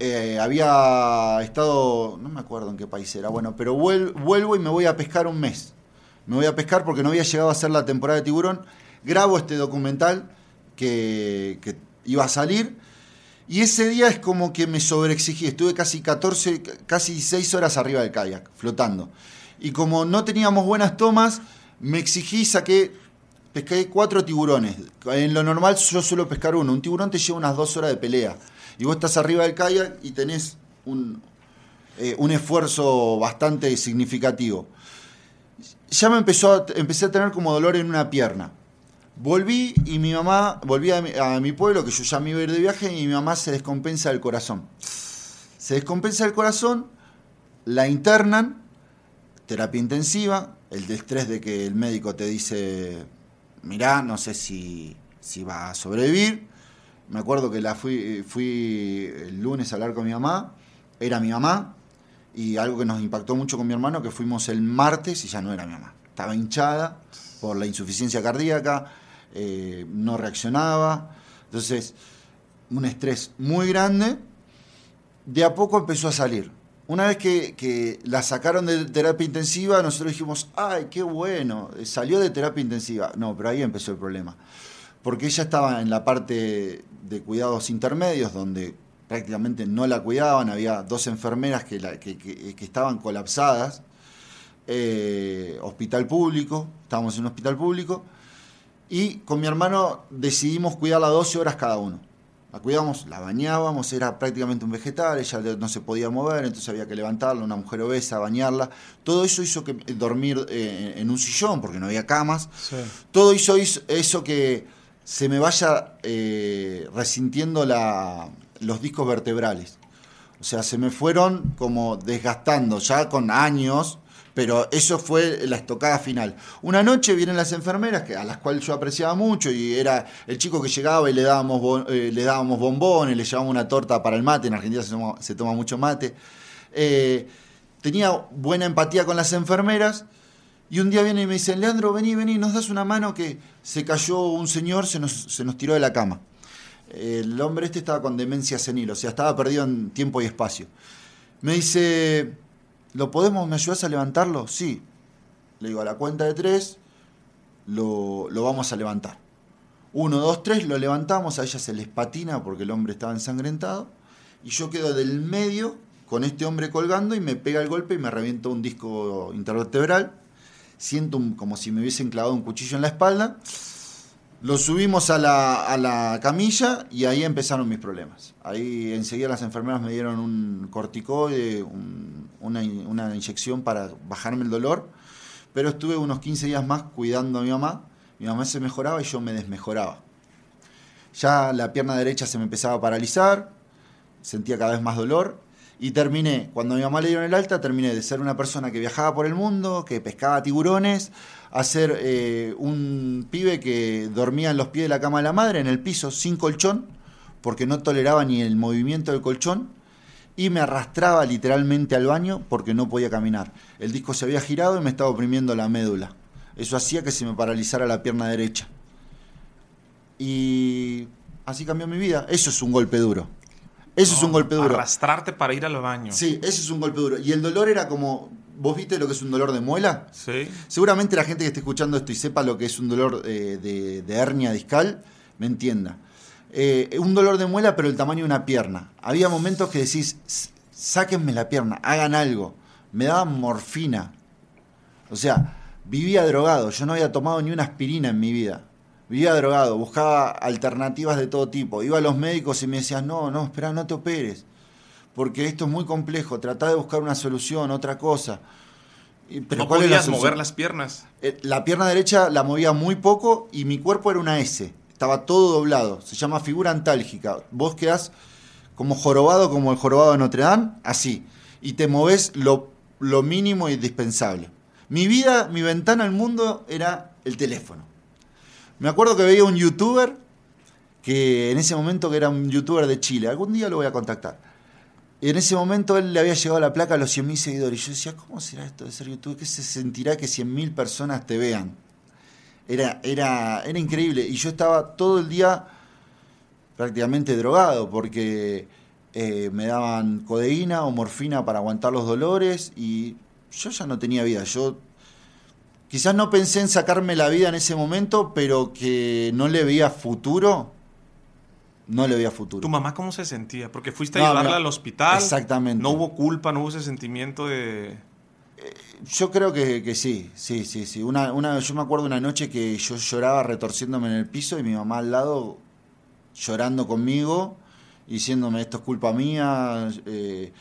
eh, había estado, no me acuerdo en qué país era, bueno, pero vuel- vuelvo y me voy a pescar un mes. Me voy a pescar porque no había llegado a hacer la temporada de tiburón. Grabo este documental que, iba a salir. Y ese día es como que me sobreexigí. Estuve casi 14, casi 16 horas arriba del kayak, flotando. Y como no teníamos buenas tomas, me exigí saqué, pesqué cuatro tiburones. En lo normal yo suelo pescar uno. Un tiburón te lleva unas dos horas de pelea. Y vos estás arriba del kayak y tenés un, eh, un esfuerzo bastante significativo. Ya me empezó a, empecé a tener como dolor en una pierna. Volví y mi mamá, volví a mi, pueblo, que yo ya me iba a ir de viaje, y mi mamá se descompensa del corazón. Se descompensa del corazón, la internan, terapia intensiva, el estrés de que el médico te dice, mirá, no sé si, si va a sobrevivir, Me acuerdo que la fui, fui el lunes a hablar con mi mamá, era mi mamá, y algo que nos impactó mucho con mi hermano, que fuimos el martes y ya no era mi mamá. Estaba hinchada por la insuficiencia cardíaca, eh, no reaccionaba. Entonces, un estrés muy grande. De a poco empezó a salir. Una vez que, que, la sacaron de terapia intensiva, nosotros dijimos, ay, qué bueno, salió de terapia intensiva. No, pero ahí empezó el problema. Porque ella estaba en la parte de cuidados intermedios, donde prácticamente no la cuidaban, había dos enfermeras que, la, que, que estaban colapsadas, eh, hospital público, estábamos en un hospital público, y con mi hermano decidimos cuidarla 12 horas cada uno. La cuidamos, la bañábamos, era prácticamente un vegetal, ella no se podía mover, entonces había que levantarla, una mujer obesa, bañarla. Todo eso hizo que dormir eh, en un sillón, porque no había camas. Sí. Todo hizo, hizo, eso que se me vaya eh, resintiendo la, los discos vertebrales. O sea, se me fueron como desgastando ya con años, pero eso fue la estocada final. Una noche vienen las enfermeras, que, a las cuales yo apreciaba mucho, y era el chico que llegaba y le dábamos, eh, le dábamos bombones, le llevábamos una torta para el mate, en Argentina se toma, se toma mucho mate. Eh, tenía buena empatía con las enfermeras, y un día viene y me dice, Leandro, vení, vení, nos das una mano que se cayó un señor, se nos, se nos tiró de la cama el hombre este estaba con demencia senil, o sea, estaba perdido en tiempo y espacio. Me dice, ¿lo podemos, me ayudas a levantarlo? Sí. Le digo, a la cuenta de tres, lo, lo vamos a levantar. Uno, dos, tres, lo levantamos, a ella se les patina porque el hombre estaba ensangrentado, y yo quedo del medio con este hombre colgando y me pega el golpe y me revienta un disco intervertebral. Siento como si me hubiesen clavado un cuchillo en la espalda lo subimos a la, a la, camilla y ahí empezaron mis problemas. Ahí enseguida las enfermeras me dieron un corticoide, una, una, inyección para bajarme el dolor, pero estuve unos 15 días más cuidando a mi mamá. Mi mamá se mejoraba y yo me desmejoraba. Ya la pierna derecha se me empezaba a paralizar, sentía cada vez más dolor y terminé, cuando mi mamá le dieron el alta, terminé de ser una persona que viajaba por el mundo, que pescaba tiburones, a ser eh, un pibe que dormía en los pies de la cama de la madre, en el piso, sin colchón, porque no toleraba ni el movimiento del colchón, y me arrastraba literalmente al baño porque no podía caminar. El disco se había girado y me estaba oprimiendo la médula. Eso hacía que se me paralizara la pierna derecha. Y así cambió mi vida. Eso es un golpe duro. Eso es un golpe duro.
Arrastrarte para ir al baño.
Sí, eso es un golpe duro. Y el dolor era como. ¿Vos viste lo que es un dolor de muela?
Sí.
Seguramente la gente que esté escuchando esto y sepa lo que es un dolor eh, de, hernia discal, me entienda. Eh, un dolor de muela, pero el tamaño de una pierna. Había momentos que decís, sáquenme la pierna, hagan algo. Me daban morfina. O sea, vivía drogado. Yo no había tomado ni una aspirina en mi vida vivía drogado, buscaba alternativas de todo tipo. Iba a los médicos y me decían, no, no, espera, no te operes, porque esto es muy complejo, trata de buscar una solución, otra cosa.
Pero no podías mover las piernas.
Eh, la pierna derecha la movía muy poco y mi cuerpo era una S, estaba todo doblado, se llama figura antálgica. Vos quedás como jorobado, como el jorobado de Notre Dame, así, y te moves lo, lo mínimo indispensable. Mi vida, mi ventana al mundo era el teléfono me acuerdo que veía un youtuber que en ese momento que era un youtuber de Chile, algún día lo voy a contactar. Y en ese momento él le había llegado la placa a los 100.000 seguidores. Y yo decía, ¿cómo será esto de ser youtuber? ¿Qué se sentirá que 100.000 personas te vean? Era, era, era increíble. Y yo estaba todo el día prácticamente drogado porque eh, me daban codeína o morfina para aguantar los dolores y yo ya no tenía vida. Yo quizás no pensé en sacarme la vida en ese momento, pero que no le veía futuro, no le veía futuro.
¿Tu mamá cómo se sentía? Porque fuiste a llevarla al hospital.
Exactamente.
No hubo culpa, no hubo ese sentimiento de...
Eh, yo creo que, sí, sí, sí, sí. Una, una, yo me acuerdo una noche que yo lloraba retorciéndome en el piso y mi mamá al lado llorando conmigo, diciéndome esto es culpa mía, eh,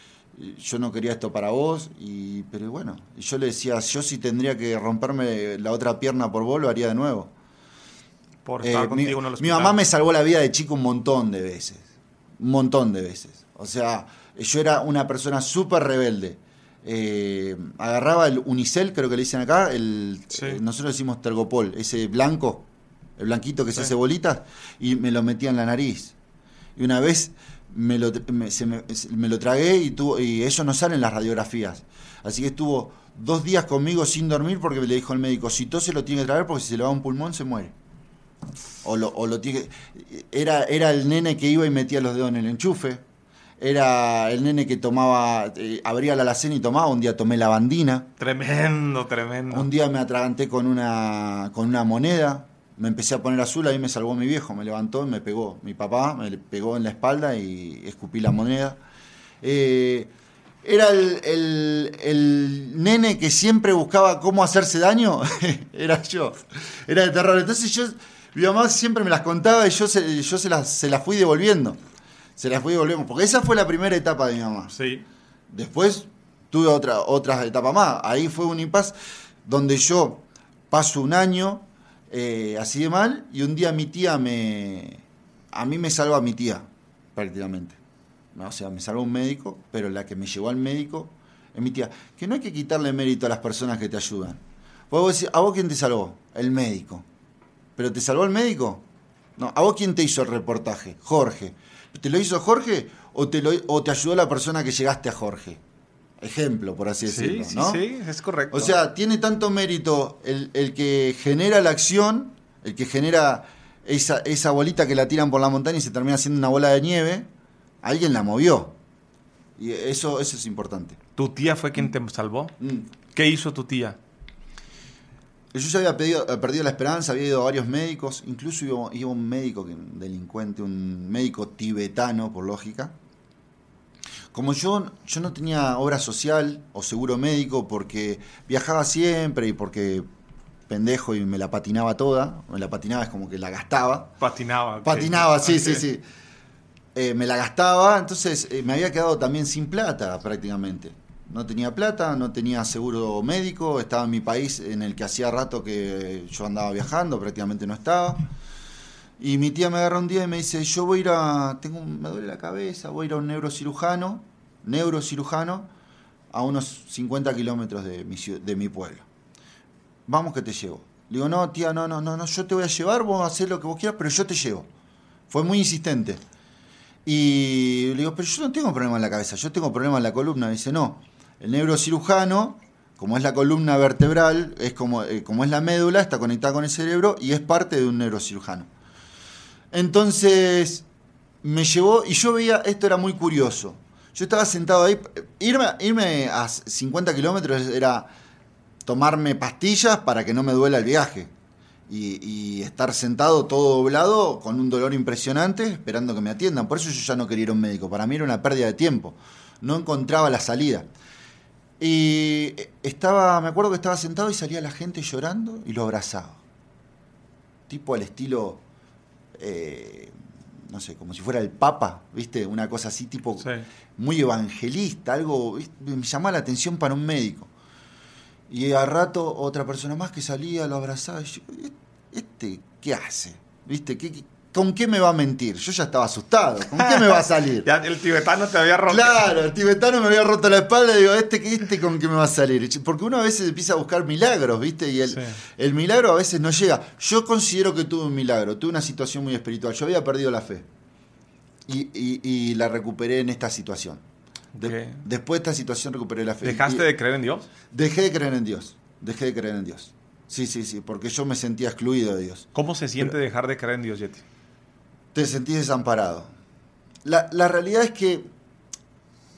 yo no quería esto para vos, y, pero bueno, yo le decía, yo si tendría que romperme la otra pierna por vos, lo haría de nuevo.
Por eh, mi,
mi, mamá me salvó la vida de chico un montón de veces, un montón de veces. O sea, yo era una persona súper rebelde. Eh, agarraba el unicel, creo que le dicen acá, el, eh, nosotros decimos tergopol, ese blanco, el blanquito que se hace bolitas, y me lo metía en la nariz Y una vez me lo, me, se me, me lo tragué y, tuvo, y eso no sale en las radiografías. Así que estuvo dos días conmigo sin dormir porque le dijo el médico, si tose lo tiene que traer porque si se le va un pulmón se muere. O lo, o lo tiene era, era el nene que iba y metía los dedos en el enchufe. Era el nene que tomaba, eh, abría la alacena y tomaba. Un día tomé lavandina.
Tremendo, tremendo.
Un día me atraganté con una, con una moneda. Me empecé a poner azul, ahí me salvó mi viejo. Me levantó y me pegó. Mi papá me pegó en la espalda y escupí la moneda. Eh, era el, el- el nene que siempre buscaba cómo hacerse daño. era yo. Era de terror. Entonces yo, mi mamá siempre me las contaba y yo se, yo se, las, se las fui devolviendo. Se las fui devolviendo. Porque esa fue la primera etapa de mi mamá.
Sí.
Después tuve otra, otras etapas más. Ahí fue un impasse donde yo paso un año eh, así de mal y un día mi tía me... A mí me salva mi tía, prácticamente. O sea, me salva un médico, pero la que me llevó al médico es mi tía. Que no hay que quitarle mérito a las personas que te ayudan. Vos decís, ¿a vos quién te salvó? El médico. ¿Pero te salvó el médico? No, ¿a vos quién te hizo el reportaje? Jorge. ¿Te lo hizo Jorge o te, lo, o te ayudó la persona que llegaste a Jorge? Ejemplo, por así
Sí,
decirlo,
sí,
¿no?
sí, es correcto.
O sea, tiene tanto mérito el, el que genera la acción, el que genera esa, esa bolita que la tiran por la montaña y se termina haciendo una bola de nieve, alguien la movió. Y eso, eso es importante.
¿Tu tía fue quien te salvó?
Mm.
¿Qué hizo tu tía?
Yo ya había pedido- eh, perdido la esperanza, había ido a varios médicos, incluso iba, iba un médico, un delincuente, un médico tibetano, por lógica. Como yo, yo no tenía obra social o seguro médico porque viajaba siempre y porque pendejo y me la patinaba toda, me la patinaba es como que la gastaba.
Patinaba.
Patinaba, sí, sí, sí. Eh, me la gastaba, entonces eh, me había quedado también sin plata prácticamente. No tenía plata, no tenía seguro médico, estaba en mi país en el que hacía rato que yo andaba viajando, prácticamente no estaba. Y mi tía me agarra un día y me dice, yo voy a ir a, tengo, me duele la cabeza, voy a ir a un neurocirujano, neurocirujano, a unos 50 kilómetros de mi, pueblo. Vamos que te llevo. Le digo, no, tía, no, no, no, no, yo te voy a llevar, vos hacer lo que vos quieras, pero yo te llevo. Fue muy insistente. Y le digo, pero yo no tengo problema en la cabeza, yo tengo problema en la columna. Dice, no, el neurocirujano, como es la columna vertebral, es como, eh, como es la médula, está conectada con el cerebro y es parte de un neurocirujano. Entonces me llevó y yo veía, esto era muy curioso. Yo estaba sentado ahí, irme, irme a 50 kilómetros era tomarme pastillas para que no me duela el viaje. Y, estar sentado todo doblado con un dolor impresionante esperando que me atiendan. Por eso yo ya no quería ir a un médico. Para mí era una pérdida de tiempo. No encontraba la salida. Y estaba, me acuerdo que estaba sentado y salía la gente llorando y lo abrazaba. Tipo al estilo, eh, no sé, como si fuera el Papa, ¿viste? Una cosa así, tipo
Sí.
muy evangelista, algo, ¿viste? me llamaba la atención para un médico. Y a rato otra persona más que salía, lo abrazaba y yo, ¿este qué hace? ¿Viste? ¿Qué, qué- con qué me va a mentir? Yo ya estaba asustado. ¿Con qué me va a salir?
Ya el tibetano te había roto.
Claro, el tibetano me había roto la espalda y digo, ¿este, este con qué me va a salir? Porque uno a veces empieza a buscar milagros, ¿viste? Y el,
Sí.
el milagro a veces no llega. Yo considero que tuve un milagro, tuve una situación muy espiritual. Yo había perdido la fe. Y, y- y la recuperé en esta situación. De-
Ok.
después de esta situación recuperé la fe.
¿Dejaste
Y-
de creer en Dios?
Dejé de creer en Dios. Dejé de creer en Dios. Sí, sí, sí, porque yo me sentía excluido de Dios.
¿Cómo se siente dejar de creer en Dios, Yeti?
Te sentís desamparado. La, la realidad es que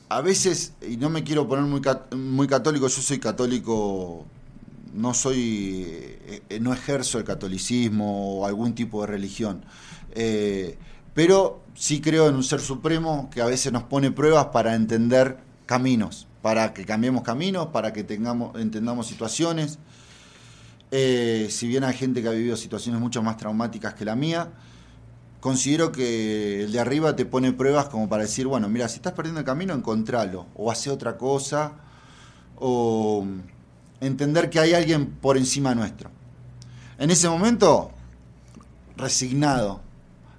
a veces, y no me quiero poner muy, muy católico, yo soy católico, no soy, eh, no ejerzo el catolicismo o algún tipo de religión, Eh, pero sí creo en un ser supremo que a veces nos pone pruebas para entender caminos, para que cambiemos caminos, para que tengamos, entendamos situaciones. Eh, si bien hay gente que ha vivido situaciones mucho más traumáticas que la mía, considero que el de arriba te pone pruebas como para decir, bueno, mira, si estás perdiendo el camino, encontralo, o hace otra cosa, o entender que hay alguien por encima nuestro. En ese momento, resignado.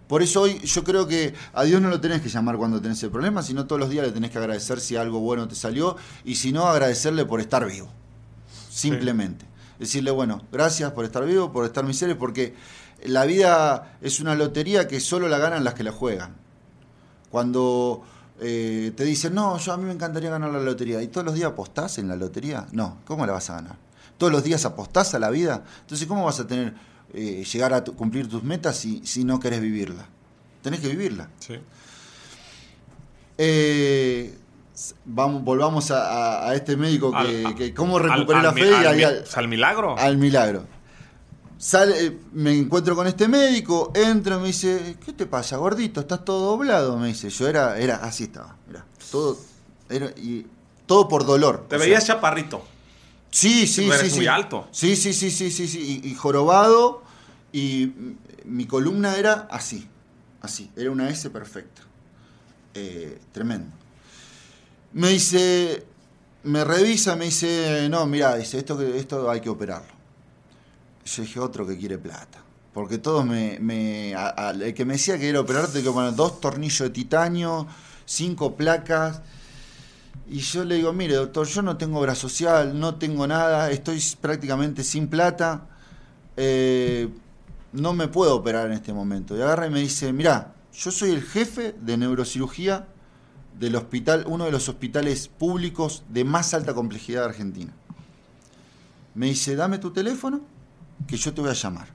Por eso hoy yo creo que a Dios no lo tenés que llamar cuando tenés el problema, sino todos los días le tenés que agradecer si algo bueno te salió, y si no, agradecerle por estar vivo. Simplemente. Decirle, bueno, gracias por estar vivo, por estar mis seres, porque la vida es una lotería que solo la ganan las que la juegan. Cuando eh, te dicen, no, yo a mí me encantaría ganar la lotería, ¿y todos los días apostás en la lotería? No, ¿cómo la vas a ganar? ¿Todos los días apostás a la vida? Entonces, ¿cómo vas a tener, eh, llegar a cumplir tus metas si, si no querés vivirla? Tenés que vivirla.
Sí.
Eh, vamos, volvamos a, a- a este médico que,
Al-
que cómo recuperé la fe y
al,
al
milagro.
al milagro. Sale, eh, me encuentro con este médico, entro y me dice, ¿qué te pasa, gordito? ¿Estás todo doblado? Me dice, yo era, era así estaba, mirá, todo, era, y, todo por dolor.
Te veías
sea,
chaparrito.
Sí, sí, sí.
eres
sí.
muy alto.
Sí, sí, sí, sí, sí, sí. Y, y jorobado. Y mi columna era así. Así. Era una S perfecta. Eh, tremendo. Me dice. Me revisa, me dice. No, mira, dice, esto, esto hay que operarlo. Yo dije, otro que quiere plata. Porque todos me. el que me decía que era operarte, que poner dos tornillos de titanio, cinco placas. Y yo le digo, mire, doctor, yo no tengo obra social, no tengo nada, estoy prácticamente sin plata, eh, no me puedo operar en este momento. Y agarra y me dice, mira, yo soy el jefe de neurocirugía del hospital, uno de los hospitales públicos de más alta complejidad de Argentina. Me dice, dame tu teléfono, que yo te voy a llamar.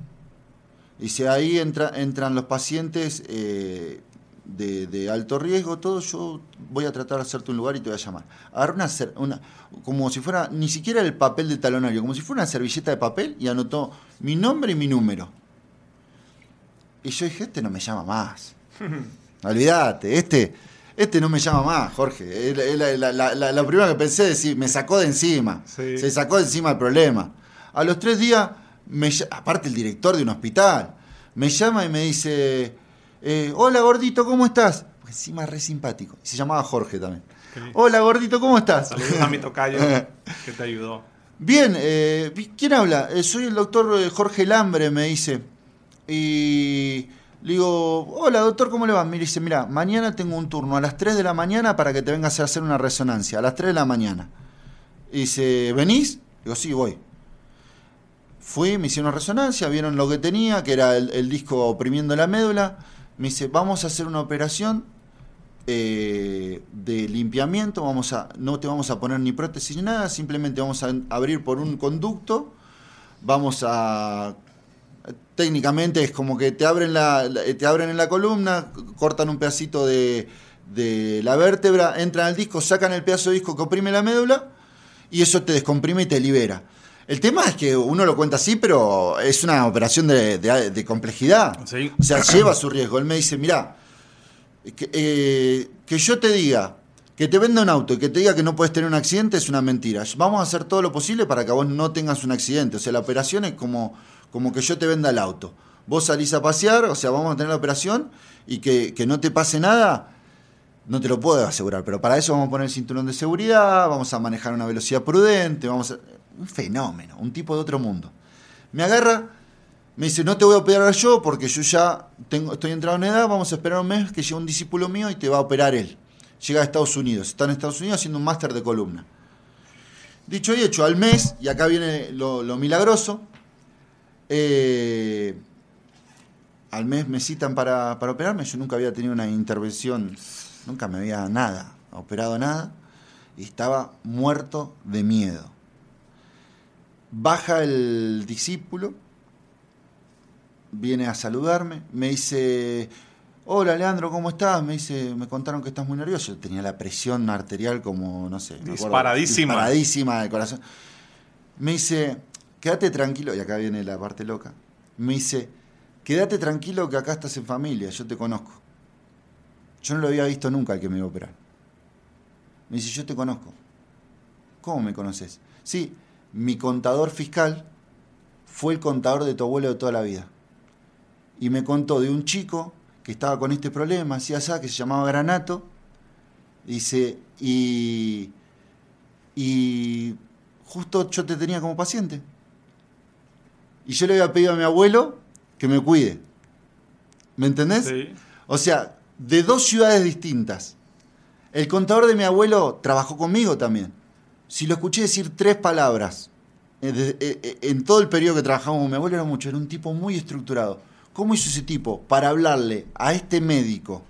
Dice, ahí entra, entran los pacientes eh, de, de alto riesgo, todo, yo voy a tratar de hacerte un lugar y te voy a llamar. Agarró una, una, como si fuera, ni siquiera el papel de talonario, como si fuera una servilleta de papel y anotó mi nombre y mi número. Y yo dije, este no me llama más. Olvídate, este, este no me llama más, Jorge. Es la- es la, la- la- la primera que pensé es decir, me sacó de encima.
Sí.
Se sacó de encima el problema. A los tres días, me, aparte el director de un hospital, me llama y me dice, eh, hola gordito, ¿cómo estás? Porque encima re simpático. Y se llamaba Jorge también. Hola gordito, ¿cómo estás?
Saludos a mi tocayo que te ayudó.
Bien, eh, ¿quién habla? Eh, soy el doctor Jorge Lambre, me dice. Y le digo, hola doctor, ¿cómo le va? Me dice, mira, mañana tengo un turno a las 3 de la mañana para que te vengas a hacer una resonancia, a las 3 de la mañana. Y dice, ¿venís? Digo, sí, voy. Fui, me hicieron resonancia, vieron lo que tenía, que era el, el disco oprimiendo la médula. Me dice, vamos a hacer una operación eh, de limpiamiento, vamos a, no te vamos a poner ni prótesis ni nada, simplemente vamos a abrir por un conducto, vamos a técnicamente es como que te abren la, te abren en la columna, cortan un pedacito de, de la vértebra, entran al disco, sacan el pedazo de disco que oprime la médula y eso te descomprime y te libera. El tema es que uno lo cuenta así, pero es una operación de, de- de complejidad.
Sí.
O sea, lleva su riesgo. Él me dice, mira, que, eh, que yo te diga, que te venda un auto y que te diga que no puedes tener un accidente es una mentira. Vamos a hacer todo lo posible para que vos no tengas un accidente. O sea, la operación es como, como que yo te venda el auto. Vos salís a pasear, o sea, vamos a tener la operación y que, que no te pase nada, no te lo puedo asegurar. Pero para eso vamos a poner el cinturón de seguridad, vamos a manejar una velocidad prudente, vamos a... Un fenómeno, un tipo de otro mundo. Me agarra, me dice, no te voy a operar yo porque yo ya tengo, estoy entrado en edad, vamos a esperar un mes que llegue un discípulo mío y te va a operar él. Llega a Estados Unidos, está en Estados Unidos haciendo un máster de columna. Dicho y hecho, al mes, y acá viene lo, lo milagroso, eh, al mes me citan para, para operarme, yo nunca había tenido una intervención, nunca me había nada, operado nada, y estaba muerto de miedo. Baja el discípulo, viene a saludarme, me dice, hola Leandro, ¿cómo estás? Me dice, me contaron que estás muy nervioso. Yo tenía la presión arterial como, no sé, me acuerdo,
Disparadísima.
disparadísima del corazón. Me dice, quédate tranquilo, y acá viene la parte loca. Me dice, quédate tranquilo que acá estás en familia, yo te conozco. Yo no lo había visto nunca al que me iba a operar. Me dice, yo te conozco. ¿Cómo me conoces? Sí, mi contador fiscal fue el contador de tu abuelo de toda la vida. Y me contó de un chico que estaba con este problema, hacía así, que se llamaba Granato. Dice, y, y justo yo te tenía como paciente. Y yo le había pedido a mi abuelo que me cuide. ¿Me entendés?
Sí.
O sea, de dos ciudades distintas. El contador de mi abuelo trabajó conmigo también. Si lo escuché decir tres palabras eh, eh, eh, en todo el periodo que trabajamos con mi abuelo era mucho, era un tipo muy estructurado. ¿Cómo hizo ese tipo para hablarle a este médico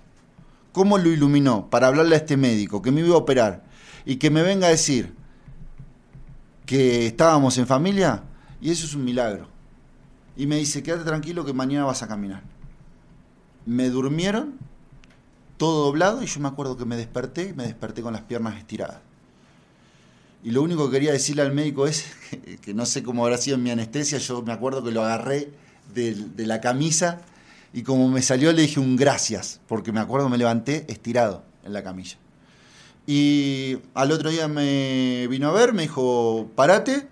cómo lo iluminó para hablarle a este médico que me iba a operar y que me venga a decir que estábamos en familia, y eso es un milagro. Y me dice, quédate tranquilo que mañana vas a caminar. Me durmieron, todo doblado, y yo me acuerdo que me desperté, me desperté con las piernas estiradas. Y lo único que quería decirle al médico es que, no sé cómo habrá sido mi anestesia, yo me acuerdo que lo agarré de, de la camisa y como me salió le dije un gracias, porque me acuerdo me levanté estirado en la camilla. Y al otro día me vino a ver, me dijo, parate.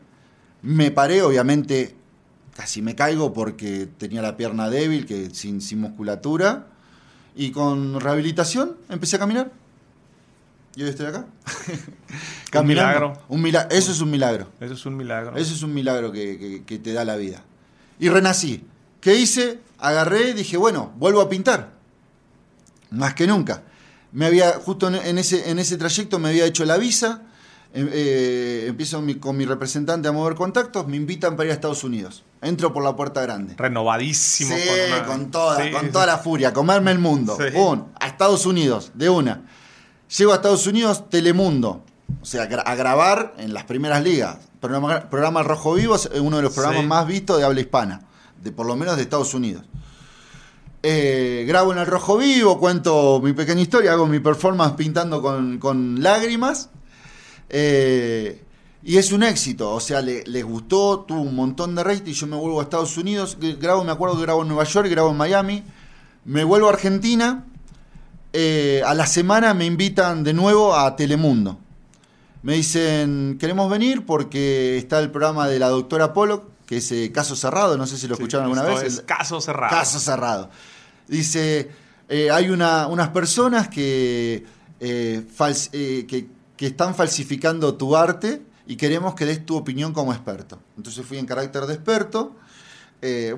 Me paré, obviamente casi me caigo porque tenía la pierna débil, que sin, sin musculatura. Y con rehabilitación empecé a caminar. Y hoy estoy acá.
un milagro.
Un milagro. Eso es un milagro.
Eso es un milagro.
Eso es un milagro que, que te da la vida. Y renací. ¿Qué hice? Agarré y dije, bueno, vuelvo a pintar. Más que nunca. Me había, justo en ese, en ese trayecto me había hecho la visa. Em, eh, empiezo con mi representante a mover contactos, me invitan para ir a Estados Unidos. Entro por la puerta grande.
Renovadísimo.
Sí, con, toda, con toda la furia, comerme el mundo. a Estados Unidos, de una. Llego a Estados Unidos, Telemundo. O sea, a grabar en las primeras ligas. Programa, programa Rojo Vivo es uno de los programas más vistos de habla hispana de por lo menos de Estados Unidos. Eh, grabo en el rojo vivo, cuento mi pequeña historia, hago mi performance pintando con, lágrimas. Eh, y es un éxito, o sea, les gustó, tuvo un montón de rating. Yo me vuelvo a Estados Unidos, grabo, me acuerdo que grabo en Nueva York, grabo en Miami. Me vuelvo a Argentina. Eh, a la semana me invitan de nuevo a Telemundo. Me dicen, queremos venir porque está el programa de la doctora Pollock, que es eh, Caso Cerrado, no sé si lo escucharon alguna vez.
Es caso Cerrado.
Caso Cerrado. Dice, eh, hay unas personas que, que, que, están falsificando tu arte y queremos que des tu opinión como experto. Entonces fui en carácter de experto.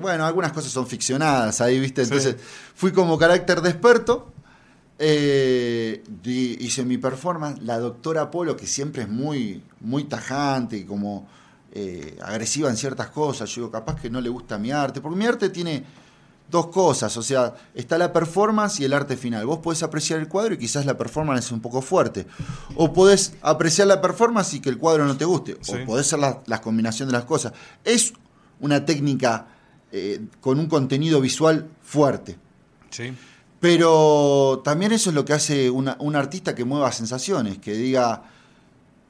bueno, algunas cosas son ficcionadas ahí, ¿viste? Entonces fui como carácter de experto. Hice mi performance. La doctora Polo, que siempre es muy, muy tajante y como eh, agresiva en ciertas cosas. Yo digo, capaz que no le gusta mi arte, porque mi arte tiene dos cosas, o sea, está la performance y el arte final. Vos podés apreciar el cuadro y quizás la performance es un poco fuerte. O podés apreciar la performance y que el cuadro no te guste. O podés ser la, combinación de las cosas. Es una técnica eh, con un contenido visual fuerte.
Sí.
Pero también eso es lo que hace un artista que mueva sensaciones, que diga,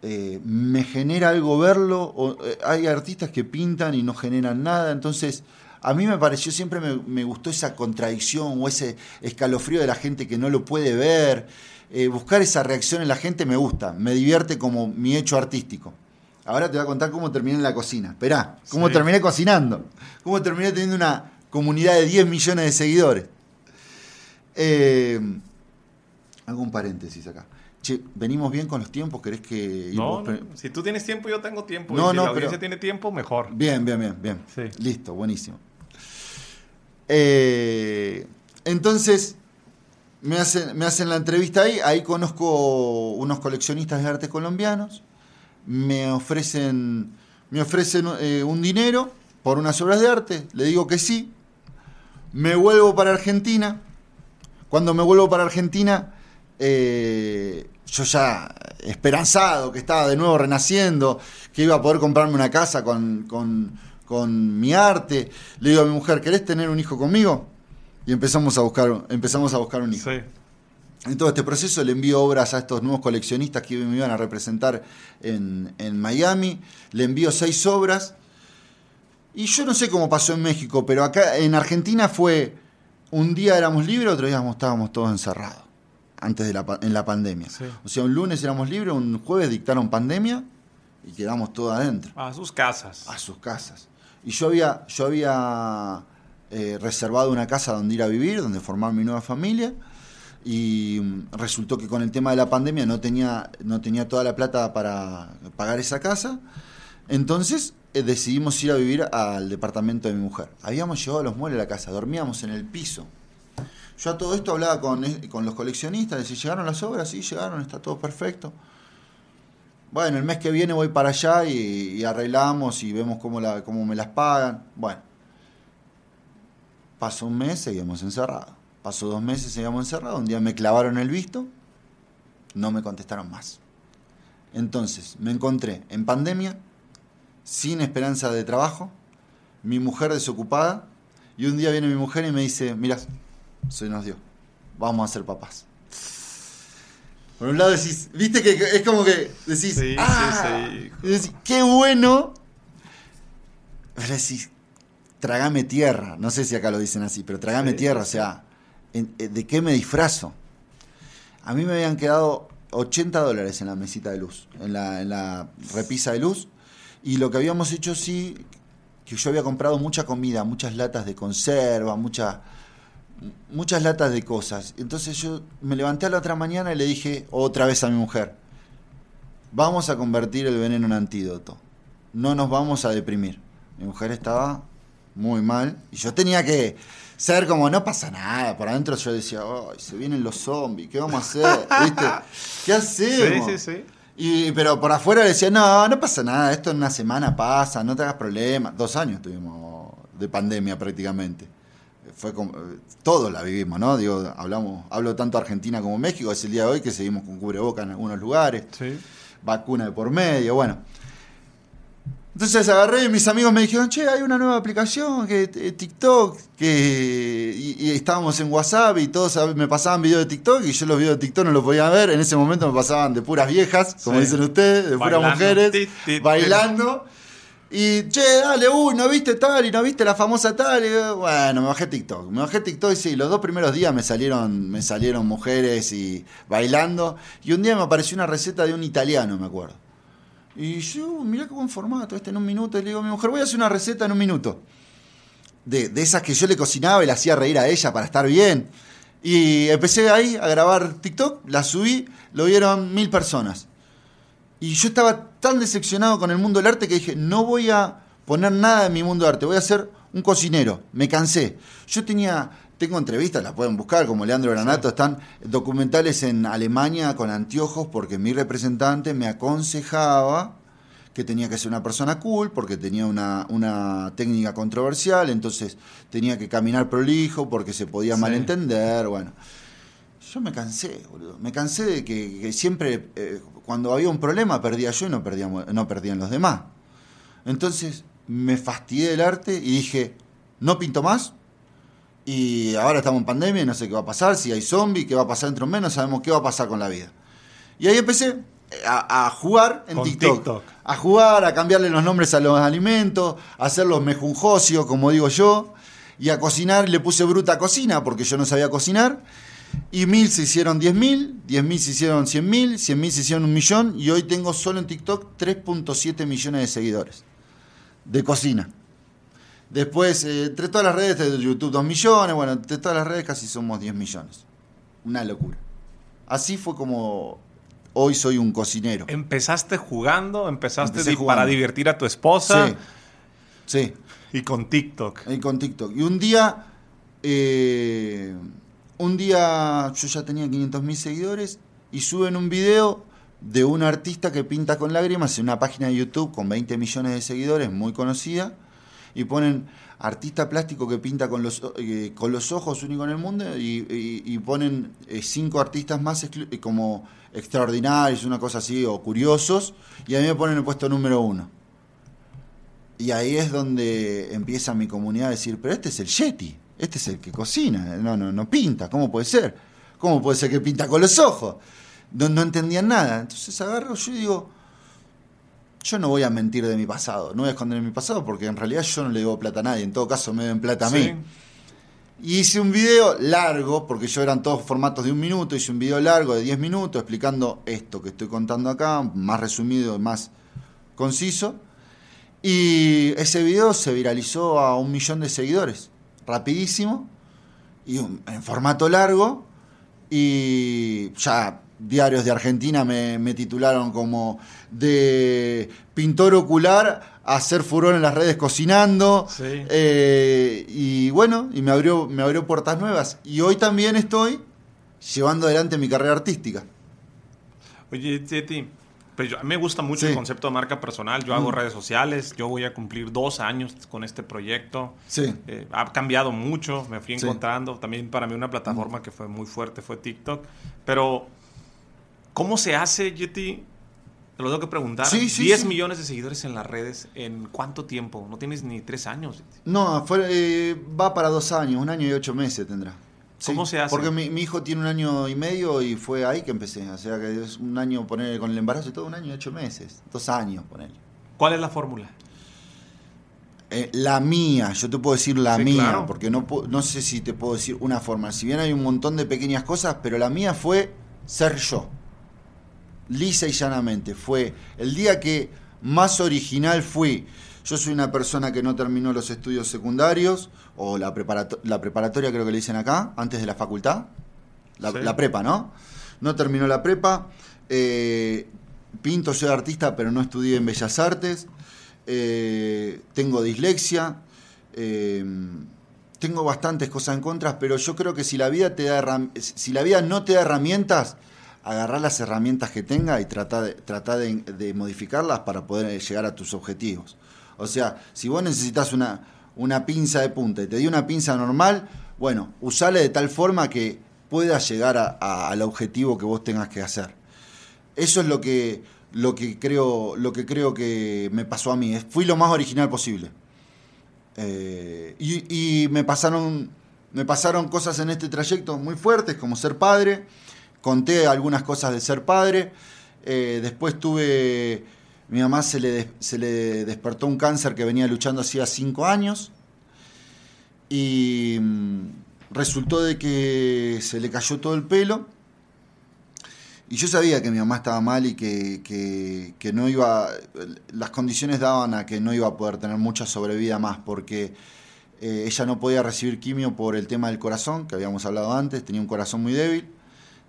eh, me genera algo verlo. O, eh, hay artistas que pintan y no generan nada, entonces a mí me pareció, siempre me, gustó esa contradicción o ese escalofrío de la gente que no lo puede ver. Eh, buscar esa reacción en la gente me gusta, me divierte como mi hecho artístico. Ahora te voy a contar cómo terminé en la cocina. Esperá, cómo terminé cocinando. Cómo terminé teniendo una comunidad de 10 millones de seguidores. Hago un paréntesis acá. Che, venimos bien con los tiempos, ¿querés que...
No, si tú tienes tiempo, yo tengo tiempo.
No,
si
no,
la audiencia tiene tiempo, mejor.
Bien, bien, bien, bien. Listo, buenísimo. Eh, entonces, me hacen, me hacen la entrevista ahí, ahí conozco unos coleccionistas de arte colombianos, me ofrecen, me ofrecen eh, un dinero por unas obras de arte, le digo que sí, me vuelvo para Argentina, cuando me vuelvo para Argentina eh, yo ya esperanzado, que estaba de nuevo renaciendo, que iba a poder comprarme una casa con, mi arte, le digo a mi mujer, ¿querés tener un hijo conmigo? Y empezamos a buscar, empezamos a buscar un hijo. En todo este proceso le envío obras a estos nuevos coleccionistas que me iban a representar en, en Miami. Le envío seis obras. Y yo no sé cómo pasó en México, pero acá en Argentina fue un día éramos libres, otro día estábamos todos encerrados antes de la, en la pandemia. O sea, un lunes éramos libres, un jueves dictaron pandemia y quedamos todos adentro.
A sus casas.
A sus casas. Y yo había, yo había eh, reservado una casa donde ir a vivir, donde formar mi nueva familia. Y mm, resultó que con el tema de la pandemia no tenía, no tenía toda la plata para pagar esa casa. Entonces eh, decidimos ir a vivir al departamento de mi mujer. Habíamos llevado los muebles a la casa, dormíamos en el piso yo a todo esto hablaba con, con los coleccionistas, de si llegaron las obras, sí, llegaron, está todo perfecto. Bueno, el mes que viene voy para allá y, arreglamos y vemos cómo, la, cómo me las pagan. Bueno, pasó un mes, seguimos encerrados. Pasó dos meses, seguíamos encerrados. Un día me clavaron el visto, no me contestaron más. Entonces, me encontré en pandemia, sin esperanza de trabajo, mi mujer desocupada, y un día viene mi mujer y me dice, mira, se nos dio, vamos a ser papás. Por un lado decís, viste que es como que decís,
Sí,
"Ah",
sí.
decís, qué bueno. Pero decís, tragame tierra. No sé si acá lo dicen así, pero tragame tierra. O sea, eh, ¿de qué me disfrazo? A mí me habían quedado 80 dólares en la mesita de luz, en la, en la repisa de luz. Y lo que habíamos hecho sí, que yo había comprado mucha comida, muchas latas de conserva, mucha, muchas latas de cosas. Entonces yo me levanté a la otra mañana y le dije otra vez a mi mujer, vamos a convertir el veneno en antídoto, no nos vamos a deprimir. Mi mujer estaba muy mal y yo tenía que ser como, no pasa nada, por adentro yo decía, ay, se vienen los zombies, ¿qué vamos a hacer? ¿Viste? ¿Qué hacemos?
Sí, sí, sí.
Y, pero por afuera decía, no, no pasa nada, esto en una semana pasa, no te hagas problemas. Dos años tuvimos de pandemia prácticamente. Fue como, todos la vivimos, ¿no? Digo, hablamos, hablo tanto Argentina como México, es el día de hoy que seguimos con cubreboca en algunos lugares,
Sí.
vacuna de por medio, bueno. Entonces agarré y mis amigos me dijeron, che, hay una nueva aplicación, que eh, TikTok, que y, y estábamos en WhatsApp y todos me pasaban videos de TikTok y yo los videos de TikTok no los podía ver. En ese momento me pasaban de puras viejas, como
Sí.
dicen ustedes, de puras mujeres,
Tit, tit,
bailando. Y, che, dale, uy, ¿no viste tal? ¿Y no viste la famosa tal? Y bueno, me bajé TikTok. Me bajé TikTok y sí, los dos primeros días me salieron, me salieron mujeres y bailando. Y un día me apareció una receta de un italiano, me acuerdo. Y yo, mirá qué buen formato, este en un minuto. Y le digo a mi mujer, voy a hacer una receta en un minuto. De, de esas que yo le cocinaba y la hacía reír a ella para estar bien. Y empecé ahí a grabar TikTok, la subí, lo vieron mil personas. Y yo estaba tan decepcionado con el mundo del arte que dije, no voy a poner nada en mi mundo del arte, voy a ser un cocinero. Me cansé. Yo tenía, tengo entrevistas, las pueden buscar, como Leandro Granato, están documentales en Alemania con anteojos porque mi representante me aconsejaba que tenía que ser una persona cool porque tenía una, una técnica controversial, entonces tenía que caminar prolijo porque se podía
Sí.
malentender, bueno. Yo me cansé, boludo. Me cansé de que, que siempre, eh, cuando había un problema, perdía yo y no, perdíamos, no perdían los demás. Entonces me fastidié del arte y dije, no pinto más. Y ahora estamos en pandemia y no sé qué va a pasar, si hay zombies, qué va a pasar dentro de no sabemos qué va a pasar con la vida. Y ahí empecé a, a jugar en TikTok,
TikTok.
A jugar, a cambiarle los nombres a los alimentos, a hacerlos mejunjosios, como digo yo. Y a cocinar, le puse bruta cocina porque yo no sabía cocinar. Y mil se hicieron 10.000, 10.000 se hicieron 100.000, 100.000 se hicieron un millón y hoy tengo solo en TikTok 3.7 millones de seguidores de cocina. Después, eh, entre todas las redes, de YouTube 2 millones, bueno, entre todas las redes casi somos 10 millones. Una locura. Así fue como hoy soy un cocinero.
Empezaste jugando, empezaste
Empecé
di-
jugando.
para divertir a tu esposa
Sí, sí.
y con TikTok.
Ahí con TikTok. Y un día, eh, un día yo ya tenía 500 mil seguidores y suben un video de un artista que pinta con lágrimas en una página de YouTube con 20 millones de seguidores, muy conocida, y ponen artista plástico que pinta con los, eh, con los ojos único en el mundo y, ponen eh, cinco artistas más eh, como extraordinarios, una cosa así, o curiosos, y a mí me ponen el puesto número uno. Y ahí es donde empieza mi comunidad a decir, pero este es el Yeti, este es el que cocina, no, no, no pinta, ¿cómo puede ser? ¿Cómo puede ser que pinta con los ojos? No, no entendían nada. Entonces agarro yo y digo, yo no voy a mentir de mi pasado, no voy a esconder mi pasado porque en realidad yo no le debo plata a nadie, en todo caso me deben plata a mí.
Sí.
Y hice un video largo, porque yo eran todos formatos de un minuto, hice un video largo de 10 minutos explicando esto que estoy contando acá, más resumido y más conciso. Y ese video se viralizó a un millón de seguidores, rapidísimo, y un- en formato largo, y ya diarios de Argentina me, me titularon como de pintor ocular a hacer furor en las redes cocinando.
Sí.
Eh, y bueno, y me abrió, me abrió puertas nuevas. Y hoy también estoy llevando adelante mi carrera artística.
Oye, Yeti, Pues yo, a mí me gusta mucho el concepto de marca personal. Yo hago mm. redes sociales. Yo voy a cumplir dos años con este proyecto.
Sí.
Eh, ha cambiado mucho. Me fui encontrando. También para mí una plataforma mm. que fue muy fuerte fue TikTok. Pero, ¿cómo se hace, Yeti? Te lo tengo que preguntar.
Sí,
10 millones de seguidores en las redes. ¿En cuánto tiempo? No tienes ni tres años.
No, eh, va para dos años. Un año y ocho meses tendrá.
¿Cómo se hace?
Porque mi, hijo tiene un año y medio y fue ahí que empecé. O sea que es un año poner con el embarazo y todo, un año y ocho meses. Dos años poner.
¿Cuál es la fórmula?
Eh, la mía, yo te puedo decir la mía, porque no, no sé si te puedo decir una fórmula. Si bien hay un montón de pequeñas cosas, pero la mía fue ser yo. Lisa y llanamente. Fue el día que más original fui. Yo soy una persona que no terminó los estudios secundarios, o la, la preparatoria creo que le dicen acá, antes de la facultad. La, prepa, ¿no? No terminó la prepa. Eh, pinto, soy artista, pero no estudié en Bellas Artes. Eh, tengo dislexia. Eh, tengo bastantes cosas en contra, pero yo creo que si la vida te da si la vida no te da herramientas, agarrar las herramientas que tenga y tratar de, de modificarlas para poder llegar a tus objetivos. O sea, si vos necesitas una, una pinza de punta y te di una pinza normal, bueno, usale de tal forma que puedas llegar al objetivo que vos tengas que hacer. Eso es lo que, lo que, creo, lo que creo que me pasó a mí. Fui lo más original posible. Eh, y, me, pasaron, me pasaron cosas en este trayecto muy fuertes, como ser padre. Conté algunas cosas de ser padre. Eh, después tuve mi mamá se le, despertó un cáncer que venía luchando hacía cinco años y mm, resultó de que se le cayó todo el pelo. Y yo sabía que mi mamá estaba mal y que, no iba, las condiciones daban a que no iba a poder tener mucha sobrevida más, porque eh, ella no podía recibir quimio por el tema del corazón, que habíamos hablado antes, tenía un corazón muy débil.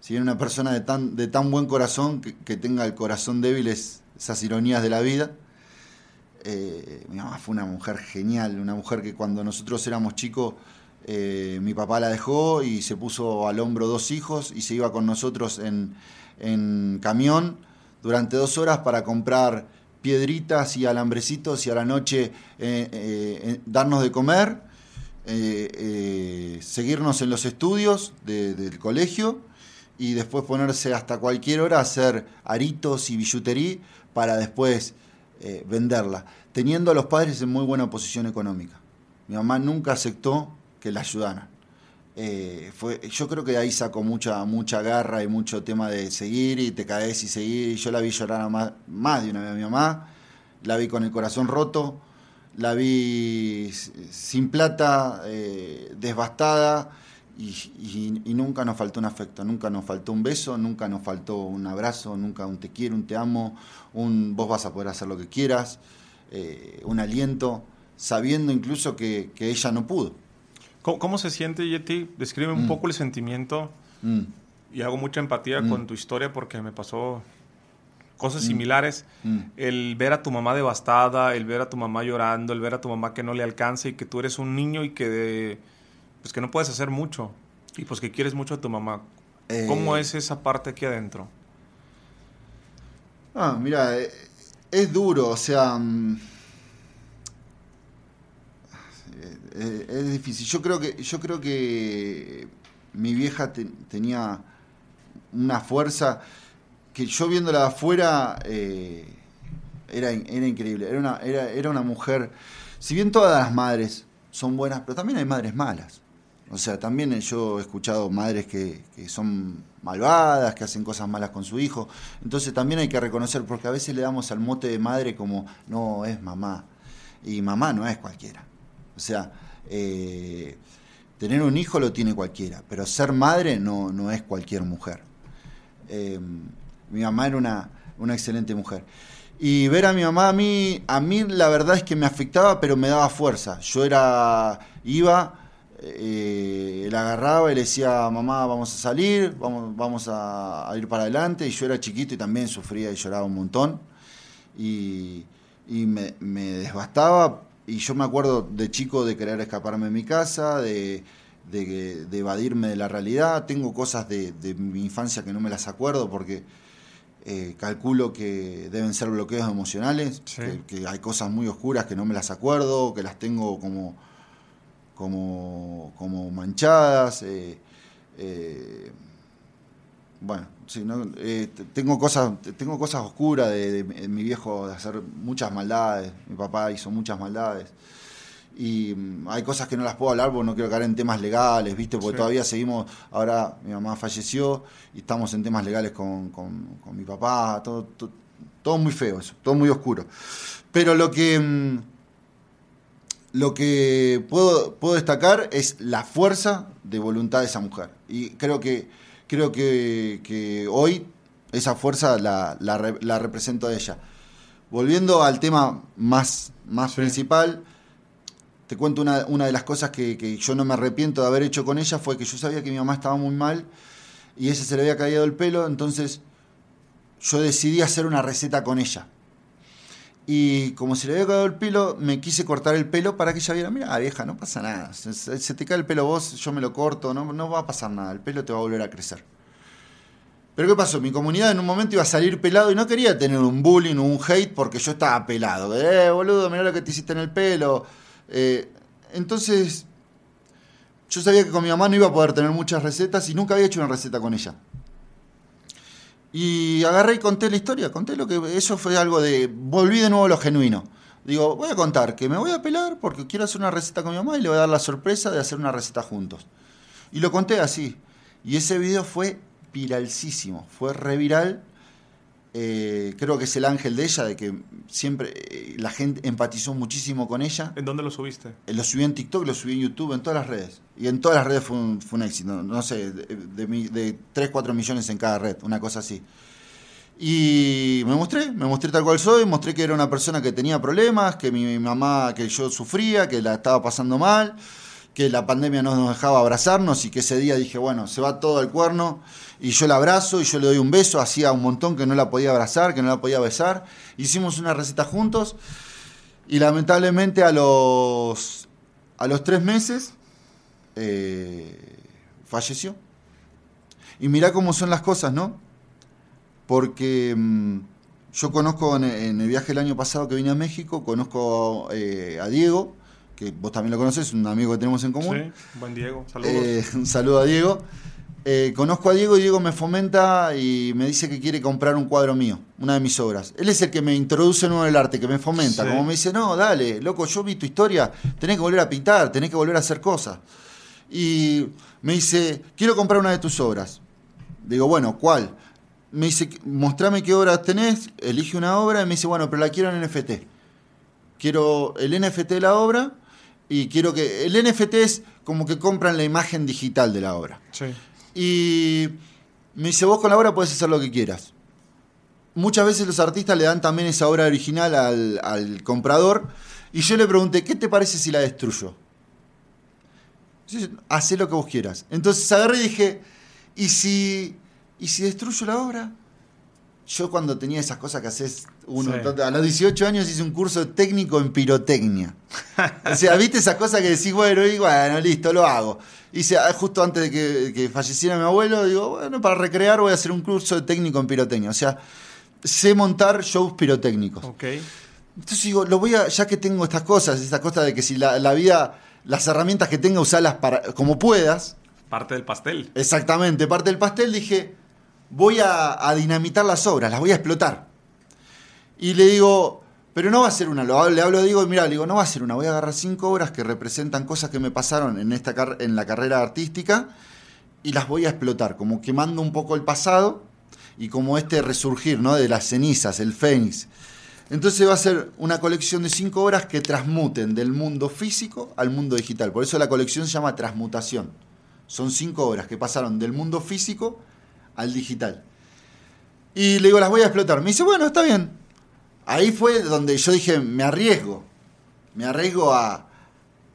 Si una persona de tan, de tan buen corazón que tenga el corazón débil es, esas ironías de la vida. Eh, mi mamá fue una mujer genial, una mujer que cuando nosotros éramos chicos, eh, mi papá la dejó y se puso al hombro dos hijos y se iba con nosotros en, camión durante dos horas para comprar piedritas y alambrecitos y a la noche eh, darnos de comer, seguirnos en los estudios del colegio y después ponerse hasta cualquier hora a hacer aritos y billutería para después eh, venderla, teniendo a los padres en muy buena posición económica. Mi mamá nunca aceptó que la ayudaran. Eh, fue, yo creo que ahí sacó mucha, mucha garra y mucho tema de seguir y te caes y seguir. Y yo la vi llorar más, más de una vez a mi mamá, la vi con el corazón roto, la vi sin plata, eh, devastada y, nunca nos faltó un afecto, nunca nos faltó un beso, nunca nos faltó un abrazo, nunca un te quiero, un te amo, un vos vas a poder hacer lo que quieras, eh, un aliento, sabiendo incluso que, ella no pudo.
¿Cómo, se siente, Yeti? Describe un mm. poco el sentimiento mm. y hago mucha empatía con mm. tu historia porque me pasó cosas similares. El ver a tu mamá devastada, el ver a tu mamá llorando, el ver a tu mamá que no le alcanza y que tú eres un niño y que... De, pues que no puedes hacer mucho y pues que quieres mucho a tu mamá. ¿Cómo eh, es esa parte aquí adentro?
Ah, mira, eh, es duro, o sea, mm, eh, es difícil. Yo creo que yo creo que mi vieja tenía una fuerza que yo viéndola de afuera era, era increíble. Era una, era, era una mujer. Si bien todas las madres son buenas, pero también hay madres malas. O sea, también yo he escuchado madres que, son malvadas, que hacen cosas malas con su hijo. Entonces también hay que reconocer, porque a veces le damos al mote de madre como, no, es mamá. Y mamá no es cualquiera. O sea, eh, tener un hijo lo tiene cualquiera, pero ser madre no, no es cualquier mujer. Eh, mi mamá era una, una excelente mujer. Y ver a mi mamá a mí, a mí la verdad es que me afectaba, pero me daba fuerza. Yo era, iba eh, él agarraba y le decía, mamá, vamos a salir, vamos, vamos a, ir para adelante. Y yo era chiquito y también sufría y lloraba un montón. Y, me, me, desbastaba. Y yo me acuerdo de chico de querer escaparme de mi casa, de, evadirme de la realidad. Tengo cosas de, mi infancia que no me las acuerdo porque eh, calculo que deben ser bloqueos emocionales, que, hay cosas muy oscuras que no me las acuerdo, que las tengo como, como, como manchadas. Eh, eh, bueno, sí, tengo, cosas, tengo cosas oscuras de, mi viejo de hacer muchas maldades, mi papá hizo muchas maldades y mm, hay cosas que no las puedo hablar porque no quiero caer en temas legales, ¿viste? Porque todavía seguimos, ahora mi mamá falleció y estamos en temas legales con, mi papá, todo, todo, muy feo eso, todo muy oscuro. Pero lo que, mm, lo que puedo, puedo destacar es la fuerza de voluntad de esa mujer. Y creo que, creo que, hoy esa fuerza la, la, represento a ella. Volviendo al tema más, más principal, te cuento una, de las cosas que, yo no me arrepiento de haber hecho con ella fue que yo sabía que mi mamá estaba muy mal y ella se le había caído el pelo, entonces yo decidí hacer una receta con ella. Y como se le había caído el pelo, me quise cortar el pelo para que ella viera, mira, vieja, no pasa nada. Se, te cae el pelo vos, yo me lo corto, no, no va a pasar nada, el pelo te va a volver a crecer. Pero ¿qué pasó? Mi comunidad en un momento iba a salir pelado y no quería tener un bullying o un hate porque yo estaba pelado. Eh, boludo, mira lo que te hiciste en el pelo eh, entonces, yo sabía que con mi mamá no iba a poder tener muchas recetas y nunca había hecho una receta con ella. Y agarré y conté la historia, conté lo que eso fue algo de volví de nuevo a lo genuino. Digo, voy a contar que me voy a pelar porque quiero hacer una receta con mi mamá y le voy a dar la sorpresa de hacer una receta juntos. Y lo conté así. Y ese video fue viralísimo, fue reviral eh, creo que es el ángel de ella, de que siempre eh, la gente empatizó muchísimo con ella.
¿En dónde lo subiste?
Eh, lo subí en TikTok, lo subí en YouTube, en todas las redes. Y en todas las redes fue un, éxito. No, sé, de, de, 3, 4 millones en cada red, una cosa así. Y me mostré, me mostré tal cual soy, mostré que era una persona que tenía problemas, que mi mamá, que yo sufría, que la estaba pasando mal, que la pandemia no nos dejaba abrazarnos y que ese día dije, bueno, se va todo al cuerno y yo la abrazo y yo le doy un beso, hacía un montón que no la podía abrazar, que no la podía besar. Hicimos una receta juntos y lamentablemente a los, a los tres meses eh, falleció. Y mirá cómo son las cosas, ¿no? Porque mm, yo conozco en, el viaje el año pasado que vine a México, conozco eh, a Diego, que vos también lo conoces, un amigo que tenemos en común.
Sí, buen Diego, saludos.
Eh, un saludo a Diego. Eh, conozco a Diego y Diego me fomenta y me dice que quiere comprar un cuadro mío, una de mis obras. Él es el que me introduce en el arte, que me fomenta. Como me dice, no, dale, loco, yo vi tu historia, tenés que volver a pintar, tenés que volver a hacer cosas. Y me dice, quiero comprar una de tus obras. Digo, bueno, ¿cuál? Me dice, mostrame qué obras tenés, elige una obra y me dice, bueno, pero la quiero en NFT. Quiero el NFT de la obra y quiero que... El NFT es como que compran la imagen digital de la obra. Sí. Y me dice, vos con la obra puedes hacer lo que quieras. Muchas veces los artistas le dan también esa obra original al, comprador. Y yo le pregunté, ¿qué te parece si la destruyo? Hacé lo que vos quieras. Entonces agarré y dije, ¿y si, ¿y si destruyo la obra? Yo cuando tenía esas cosas que haces uno, a los 18 años hice un curso técnico en pirotecnia. o sea, viste esas cosas que decís, bueno, y bueno, listo, lo hago. Hice ah, justo antes de que, falleciera mi abuelo, digo, bueno, para recrear voy a hacer un curso de técnico en pirotecnia. O sea, sé montar shows pirotécnicos.
Ok.
Entonces digo, lo voy a, ya que tengo estas cosas, estas cosas de que si la, la vida, las herramientas que tenga, usarlas para, como puedas.
Parte del pastel.
Exactamente, parte del pastel, dije, voy a, dinamitar las obras, las voy a explotar. Y le digo, pero no va a ser una, le hablo, digo, mira, le digo, no va a ser una, voy a agarrar cinco obras que representan cosas que me pasaron en, esta, en la carrera artística y las voy a explotar, como quemando un poco el pasado y como este resurgir, ¿no? De las cenizas, el fénix. Entonces va a ser una colección de cinco obras que transmuten del mundo físico al mundo digital. Por eso la colección se llama Transmutación. Son cinco obras que pasaron del mundo físico al digital. Y le digo, las voy a explotar. Me dice, bueno, está bien. Ahí fue donde yo dije, me arriesgo. Me arriesgo a,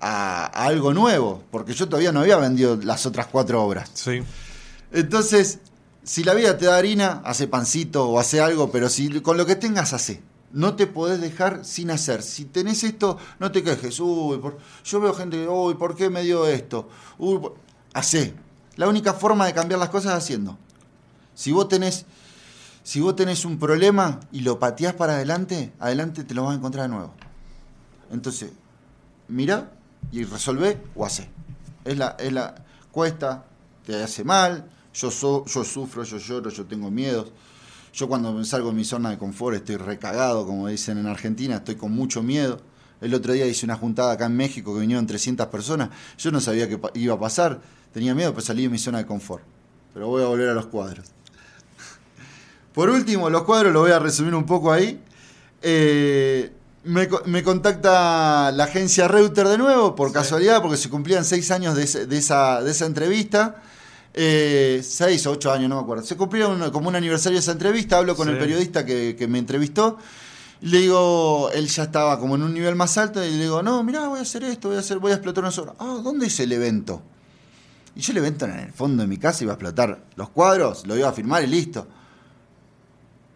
a, algo nuevo, porque yo todavía no había vendido las otras cuatro obras.
Sí.
Entonces, si la vida te da harina, hace pancito o hace algo, pero si con lo que tengas, hace. No te podés dejar sin hacer. Si tenés esto, no te quejes. Uy, yo veo gente, uy, ¿por qué me dio esto? Uy, hace. La única forma de cambiar las cosas es haciendo. Si vos tenés, Si vos tenés un problema y lo pateás para adelante, adelante te lo vas a encontrar de nuevo. Entonces, mira y resolvé o hace. Es la, es la, cuesta, te hace mal, yo, yo sufro, yo lloro, yo tengo miedos. Yo cuando salgo de mi zona de confort estoy recagado, como dicen en Argentina, estoy con mucho miedo. El otro día hice una juntada acá en México que vinieron 300 personas. Yo no sabía qué iba a pasar. Tenía miedo, pero salí de mi zona de confort. Pero voy a volver a los cuadros. Por último, los cuadros los voy a resumir un poco ahí. Eh, me, contacta la agencia Reuter de nuevo, por casualidad, porque se cumplían seis años de, esa, de esa entrevista. Eh, seis o ocho años, no me acuerdo. Se cumplió como un aniversario de esa entrevista, hablo con el periodista que, me entrevistó. Le digo, él ya estaba como en un nivel más alto, y le digo, no, mira voy a hacer esto, voy a hacer, voy a explotar una sola. Ah, ¿dónde es el evento? Y yo el evento en el fondo de mi casa iba a explotar los cuadros, lo iba a firmar y listo.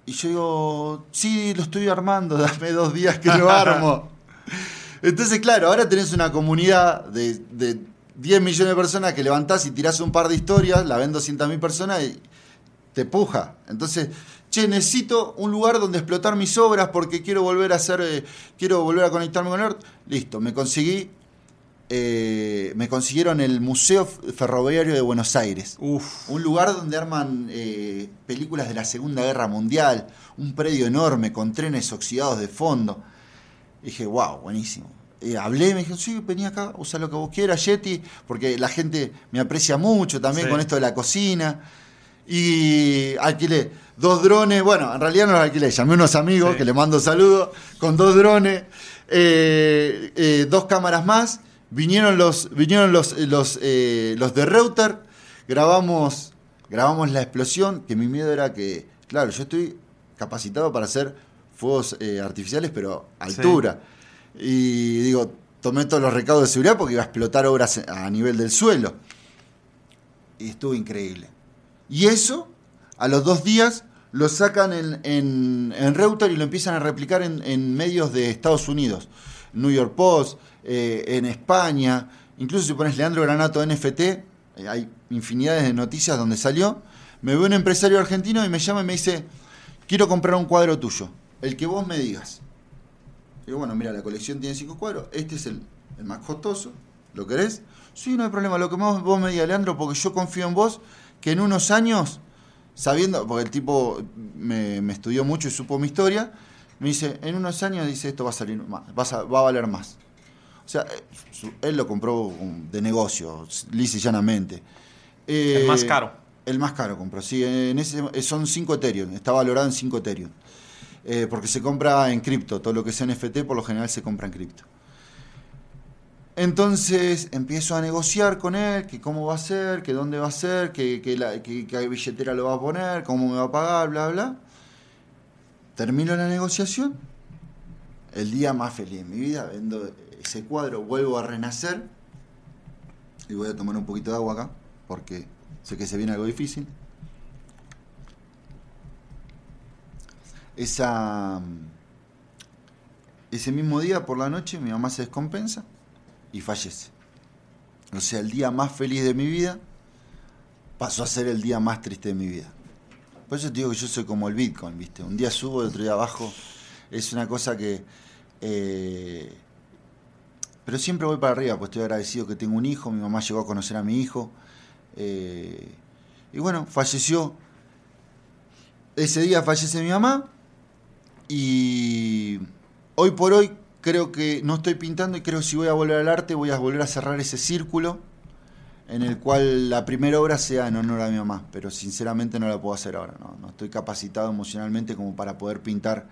Y yo digo, sí, lo estoy armando, dame dos días que lo armo. Entonces, claro, ahora tenés una comunidad de 10 millones de personas que levantás y tirás un par de historias, la ven 200 mil personas y te puja. Entonces, che, necesito un lugar donde explotar mis obras porque quiero volver a hacer, eh, quiero volver a conectarme con Earth. Listo, me conseguí, eh, me consiguieron el Museo Ferroviario de Buenos Aires. Un lugar donde arman eh, películas de la Segunda Guerra Mundial, un predio enorme con trenes oxidados de fondo. dije, wow, buenísimo. Eh, hablé, me dijeron, sí, vení acá, usa lo que vos quieras, Yeti, porque la gente me aprecia mucho también con esto de la cocina. Y alquilé dos drones, bueno, en realidad no los alquilé, llamé a unos amigos que le mando saludos, con dos drones, dos cámaras más, vinieron los, vinieron los, los, los de Router, grabamos, grabamos la explosión, que mi miedo era que, claro, yo estoy capacitado para hacer fuegos artificiales, pero altura. Y digo, tomé todos los recaudos de seguridad porque iba a explotar obras a nivel del suelo. Y estuvo increíble. Y eso, a los dos días, lo sacan en, en, en Reuter y lo empiezan a replicar en, medios de Estados Unidos. New York Post, eh, en España. Incluso si pones Leandro Granato NFT, eh, hay infinidades de noticias donde salió. Me ve un empresario argentino y me llama y me dice, quiero comprar un cuadro tuyo, el que vos me digas. Digo, bueno, mira, la colección tiene cinco cuadros, este es el, más costoso, ¿lo querés? Sí, no hay problema, lo que vos me digas, Leandro, porque yo confío en vos, que en unos años, sabiendo, porque el tipo me, estudió mucho y supo mi historia, me dice, en unos años, dice, esto va a salir más, va a, valer más. O sea, eh, él lo compró de negocio, lisa y llanamente.
el más eh, caro.
El más caro compró, sí. En ese, son 5 Ethereum, está valorado en 5 Ethereum. Eh, porque se compra en cripto, todo lo que sea NFT por lo general se compra en cripto. Entonces empiezo a negociar con él, que cómo va a ser, que dónde va a ser, que, que, billetera lo va a poner, cómo me va a pagar, bla, bla. Termino la negociación, el día más feliz de mi vida, vendo ese cuadro, vuelvo a renacer, y voy a tomar un poquito de agua acá, porque sé que se viene algo difícil. esa, ese mismo día por la noche mi mamá se descompensa y fallece. O sea, el día más feliz de mi vida pasó a ser el día más triste de mi vida. Por eso te digo que yo soy como el Bitcoin, ¿viste? Un día subo, el otro día abajo. Es una cosa que... Eh, pero siempre voy para arriba, pues estoy agradecido que tengo un hijo, mi mamá llegó a conocer a mi hijo. Eh, y bueno, falleció. Ese día fallece mi mamá y hoy por hoy creo que no estoy pintando y creo que si voy a volver al arte voy a volver a cerrar ese círculo en el cual la primera obra sea en honor a mi mamá, pero sinceramente no la puedo hacer ahora, no, no estoy capacitado emocionalmente como para poder pintar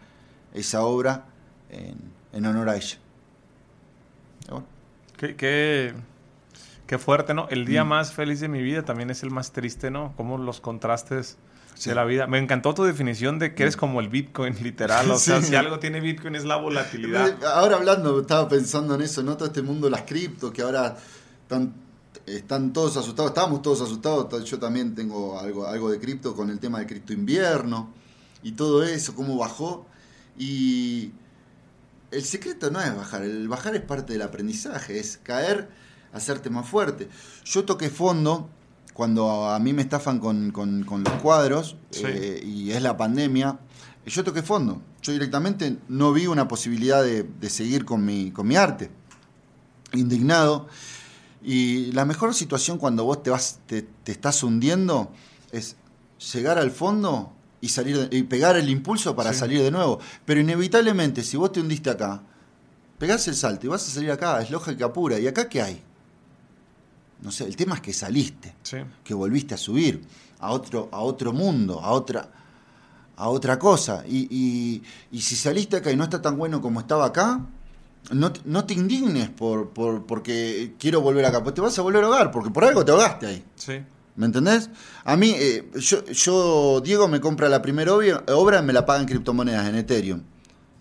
esa obra en, honor a ella.
Qué, qué, fuerte, ¿no? El día mm. más feliz de mi vida también es el más triste, ¿no? Como los contrastes de la vida. Me encantó tu definición de que eres mm. como el Bitcoin, literal. O sea, si algo tiene Bitcoin es la volatilidad.
Ahora hablando, estaba pensando en eso, ¿no? Todo este mundo de las cripto, que ahora están, están todos asustados, estamos todos asustados. Yo también tengo algo, algo de cripto con el tema de cripto invierno y todo eso, cómo bajó. Y el secreto no es bajar, el bajar es parte del aprendizaje, es caer, hacerte más fuerte. Yo toqué fondo cuando a mí me estafan con, con- con los cuadros
Sí.
eh, y es la pandemia, yo toqué fondo. Yo directamente no vi una posibilidad de, de seguir con mi, con mi arte. Indignado. Y la mejor situación cuando vos te, vas, te, te estás hundiendo es llegar al fondo y, salir de- y pegar el impulso para
Sí.
salir de nuevo. Pero inevitablemente, si vos te hundiste acá, pegás el salto y vas a salir acá, es lógica pura. ¿Y acá qué hay? No sé, el tema es que saliste
Sí.
que volviste a subir a otro, a otro mundo, a otra, a otra cosa. Y, y- y si saliste acá y no está tan bueno como estaba acá, no, te- no te indignes por, por, porque quiero volver acá, pues te vas a volver a ahogar, porque por algo te ahogaste ahí.
Sí.
¿Me entendés? A mí, eh, yo, yo, Diego me compra la primera obra, y me la paga en criptomonedas, en Ethereum.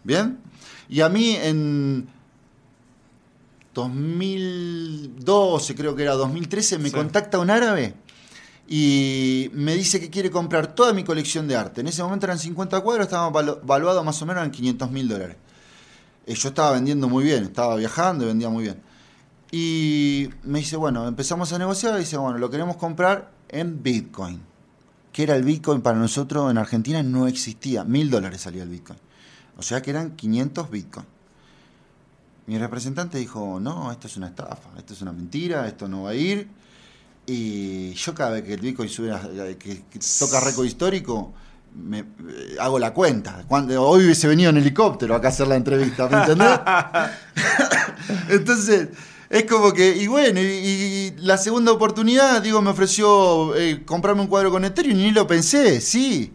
¿Bien? Y a mí en 2012, creo que era 2013, me
Sí.
contacta un árabe y me dice que quiere comprar toda mi colección de arte. En ese momento eran 50 cuadros, estaban valu- valuados más o menos en 500 mil dólares. Eh, yo estaba vendiendo muy bien, estaba viajando y vendía muy bien. Y me dice, bueno, empezamos a negociar y dice, bueno, lo queremos comprar en Bitcoin. Que era el Bitcoin para nosotros en Argentina no existía. Mil dólares salía el Bitcoin. O sea que eran 500 Bitcoin. Mi representante dijo, no, esto es una estafa, esto es una mentira, esto no va a ir. Y yo cada vez que el Bitcoin sube, que, que toca récord histórico, me, eh, hago la cuenta. Cuando, hoy hubiese venido en helicóptero acá a hacer la entrevista, ¿me entendés? Entonces, es como que, y bueno, y, y la segunda oportunidad, digo, me ofreció eh, comprarme un cuadro con Ethereum y ni lo pensé, sí.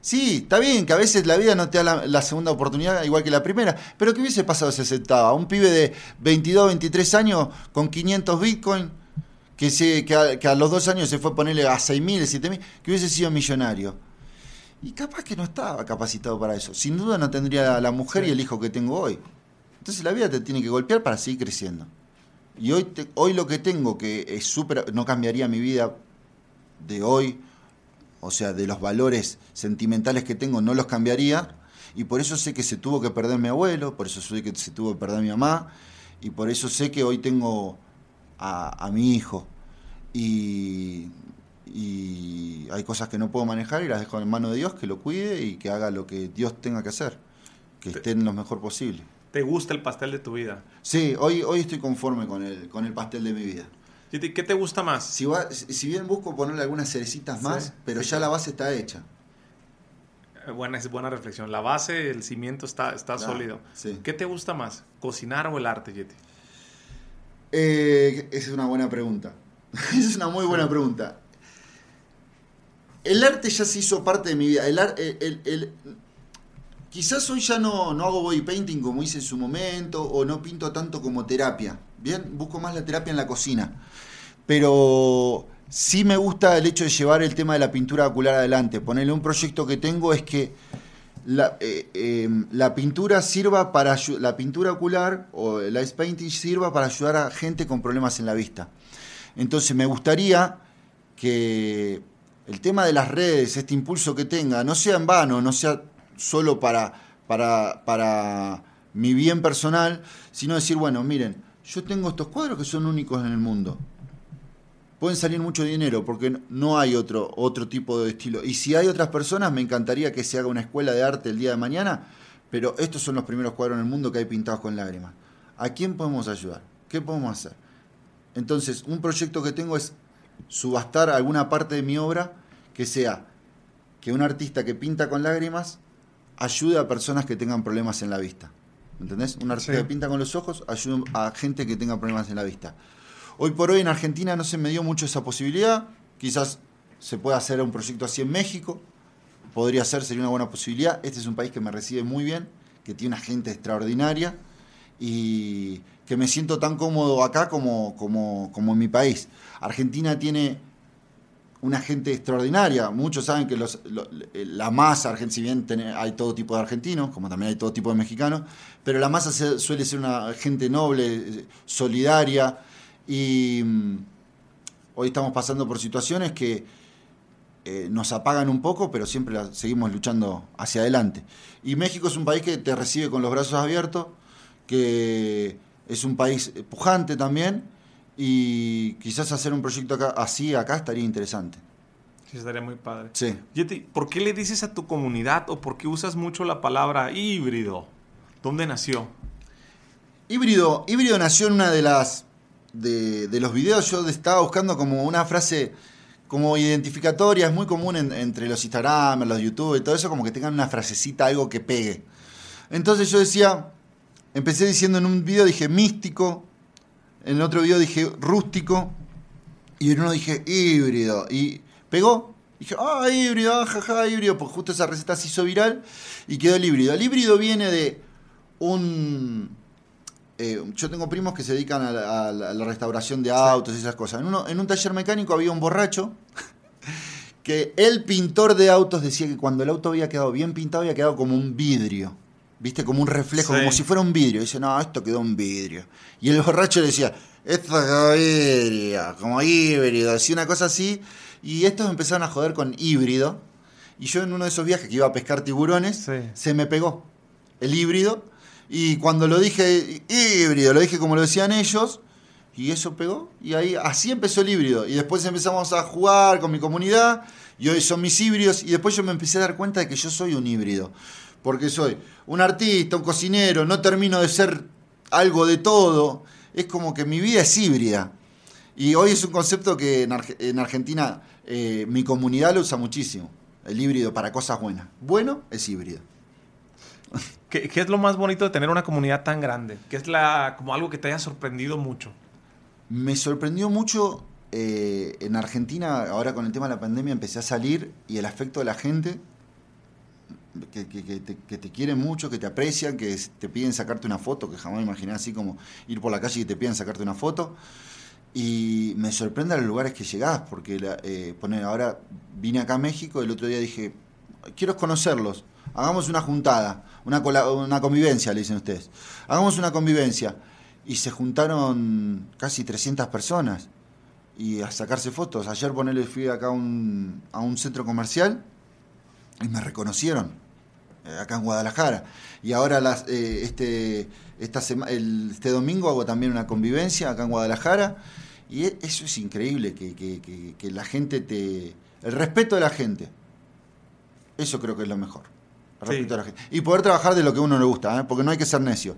Sí, está bien que a veces la vida no te da la, la segunda oportunidad igual que la primera, pero ¿qué hubiese pasado si aceptaba? Un pibe de 22, 23 años con 500 Bitcoin, que, se, que, a, que a los dos años se fue a ponerle a 6.000, 7.000, que hubiese sido millonario. Y capaz que no estaba capacitado para eso. Sin duda no tendría la mujer y el hijo que tengo hoy. Entonces la vida te tiene que golpear para seguir creciendo. Y hoy, te- hoy lo que tengo, que es súper, no cambiaría mi vida de hoy, o sea, de los valores sentimentales que tengo, no los cambiaría. Y por eso sé que se tuvo que perder mi abuelo, por eso sé que se tuvo que perder mi mamá, y por eso sé que hoy tengo a, a mi hijo. Y, y hay cosas que no puedo manejar y las dejo en manos de Dios, que lo cuide y que haga lo que Dios tenga que hacer, que esté en lo mejor posible.
¿Te gusta el pastel de tu vida?
Sí, hoy, hoy estoy conforme con el, con el pastel de mi vida.
¿Y te- ¿Qué te gusta más?
Si, va- si bien busco ponerle algunas cerecitas más,
Sí,
pero
sí.
ya la base está hecha.
Eh, Buena, es buena reflexión. La base, el cimiento está, está sólido.
sí.
¿Qué te gusta más? ¿Cocinar o el arte, Yeti?
Eh, esa es una buena pregunta. esa es una muy buena pregunta. El arte ya se hizo parte de mi vida. El, ar- el- el- el- quizás hoy ya no, no hago body painting como hice en su momento, o no pinto tanto como terapia. Bien, busco más la terapia en la cocina. Pero sí me gusta el hecho de llevar el tema de la pintura ocular adelante. Ponerle un proyecto que tengo es que la, eh, eh, la pintura sirva para la pintura ocular o el ice painting sirva para ayudar a gente con problemas en la vista. Entonces me gustaría que el tema de las redes, este impulso que tenga, no sea en vano, no sea solo para, para, para mi bien personal, sino decir, bueno, miren, yo tengo estos cuadros que son únicos en el mundo. Pueden salir mucho dinero porque no- hay otro, otro tipo de estilo. Y si hay otras personas, me encantaría que se haga una escuela de arte el día de mañana, pero estos son los primeros cuadros en el mundo que hay pintados con lágrimas. ¿A quién podemos ayudar? ¿Qué podemos hacer? Entonces, un proyecto que tengo es subastar alguna parte de mi obra que sea que un artista que pinta con lágrimas ayude a personas que tengan problemas en la vista. ¿Entendés? Un artista
Sí.
que pinta con los ojos ayuda a gente que tenga problemas en la vista. Hoy por hoy en Argentina no se me dio mucho esa posibilidad. Quizás se pueda hacer un proyecto así en México. Podría ser, sería una buena posibilidad. Este es un país que me recibe muy bien, que tiene una gente extraordinaria y que me siento tan cómodo acá como, como, como en mi país. Argentina tiene una gente extraordinaria. Muchos saben que los, lo- la masa si bien hay todo tipo de argentinos, como también hay todo tipo de mexicanos, pero la masa se- suele ser una gente noble, eh, solidaria, y mm, hoy estamos pasando por situaciones que eh, nos apagan un poco, pero siempre la- seguimos luchando hacia adelante. Y México es un país que te recibe con los brazos abiertos, que es un país pujante también, Y quizás hacer un proyecto acá, así acá estaría interesante.
Sí, estaría muy padre.
Sí.
Yeti, ¿por qué le dices a tu comunidad o por qué usas mucho la palabra híbrido? ¿Dónde nació?
Híbrido, híbrido nació en una de las de, de los videos. Yo estaba buscando como una frase como identificatoria, es muy común en- entre los Instagram, los YouTube y todo eso, como que tengan una frasecita, algo que pegue. Entonces yo decía, empecé diciendo en un video, dije místico, en el otro video dije rústico, y en uno dije híbrido, y pegó. Dije, ah, híbrido, ah, jaja, híbrido, pues justo esa receta se hizo viral y quedó el híbrido. El híbrido viene de un... eh, yo tengo primos que se dedican a la, a la- a la restauración de autos y esas cosas. En, uno, en un taller mecánico había un borracho que el pintor de autos decía que cuando el auto había quedado bien pintado había quedado como un vidrio. ¿Viste? Como un reflejo,
Sí.
como si fuera un vidrio. Dice, no, esto quedó un vidrio. Y el borracho le decía, esto quedó vidrio, como híbrido, así una cosa así. Y estos empezaron a joder con híbrido. Y yo en uno de esos viajes que iba a pescar tiburones,
Sí.
se me pegó el híbrido. Y cuando lo dije híbrido, lo dije como lo decían ellos, y eso pegó. Y ahí así empezó el híbrido. Y después empezamos a jugar con mi comunidad. Y hoy son mis híbridos. Y después yo me empecé a dar cuenta de que yo soy un híbrido. Porque soy un artista, un cocinero, no termino de ser algo de todo. Es como que mi vida es híbrida. Y hoy es un concepto que en, Arge- en Argentina eh, mi comunidad lo usa muchísimo. El híbrido para cosas buenas. Bueno es híbrido.
¿Qué, qué es lo más bonito de tener una comunidad tan grande? ¿Qué es la, como algo que te haya sorprendido mucho?
Me sorprendió mucho eh, en Argentina, ahora con el tema de la pandemia, empecé a salir y el afecto de la gente, que, que- que te, que te quieren mucho, que te aprecian, que te piden sacarte una foto, que jamás imaginé así como ir por la calle y te piden sacarte una foto. Y me sorprende a los lugares que llegás, porque la- eh, poner, ahora vine acá a México, el otro día dije, quiero conocerlos, hagamos una juntada, una, una convivencia, le dicen ustedes. Hagamos una convivencia. Y se juntaron casi 300 personas y a sacarse fotos. Ayer ponele, fui acá a un, a un centro comercial y me reconocieron acá en Guadalajara. Y ahora las, eh, este, esta sema- el- este domingo hago también una convivencia acá en Guadalajara. Y e- eso es increíble, que, que- que- que la gente te... El respeto de la gente. Eso creo que es lo mejor. El
Sí.
respeto de la gente. Y poder trabajar de lo que a uno le gusta, ¿eh? porque no hay que ser necio.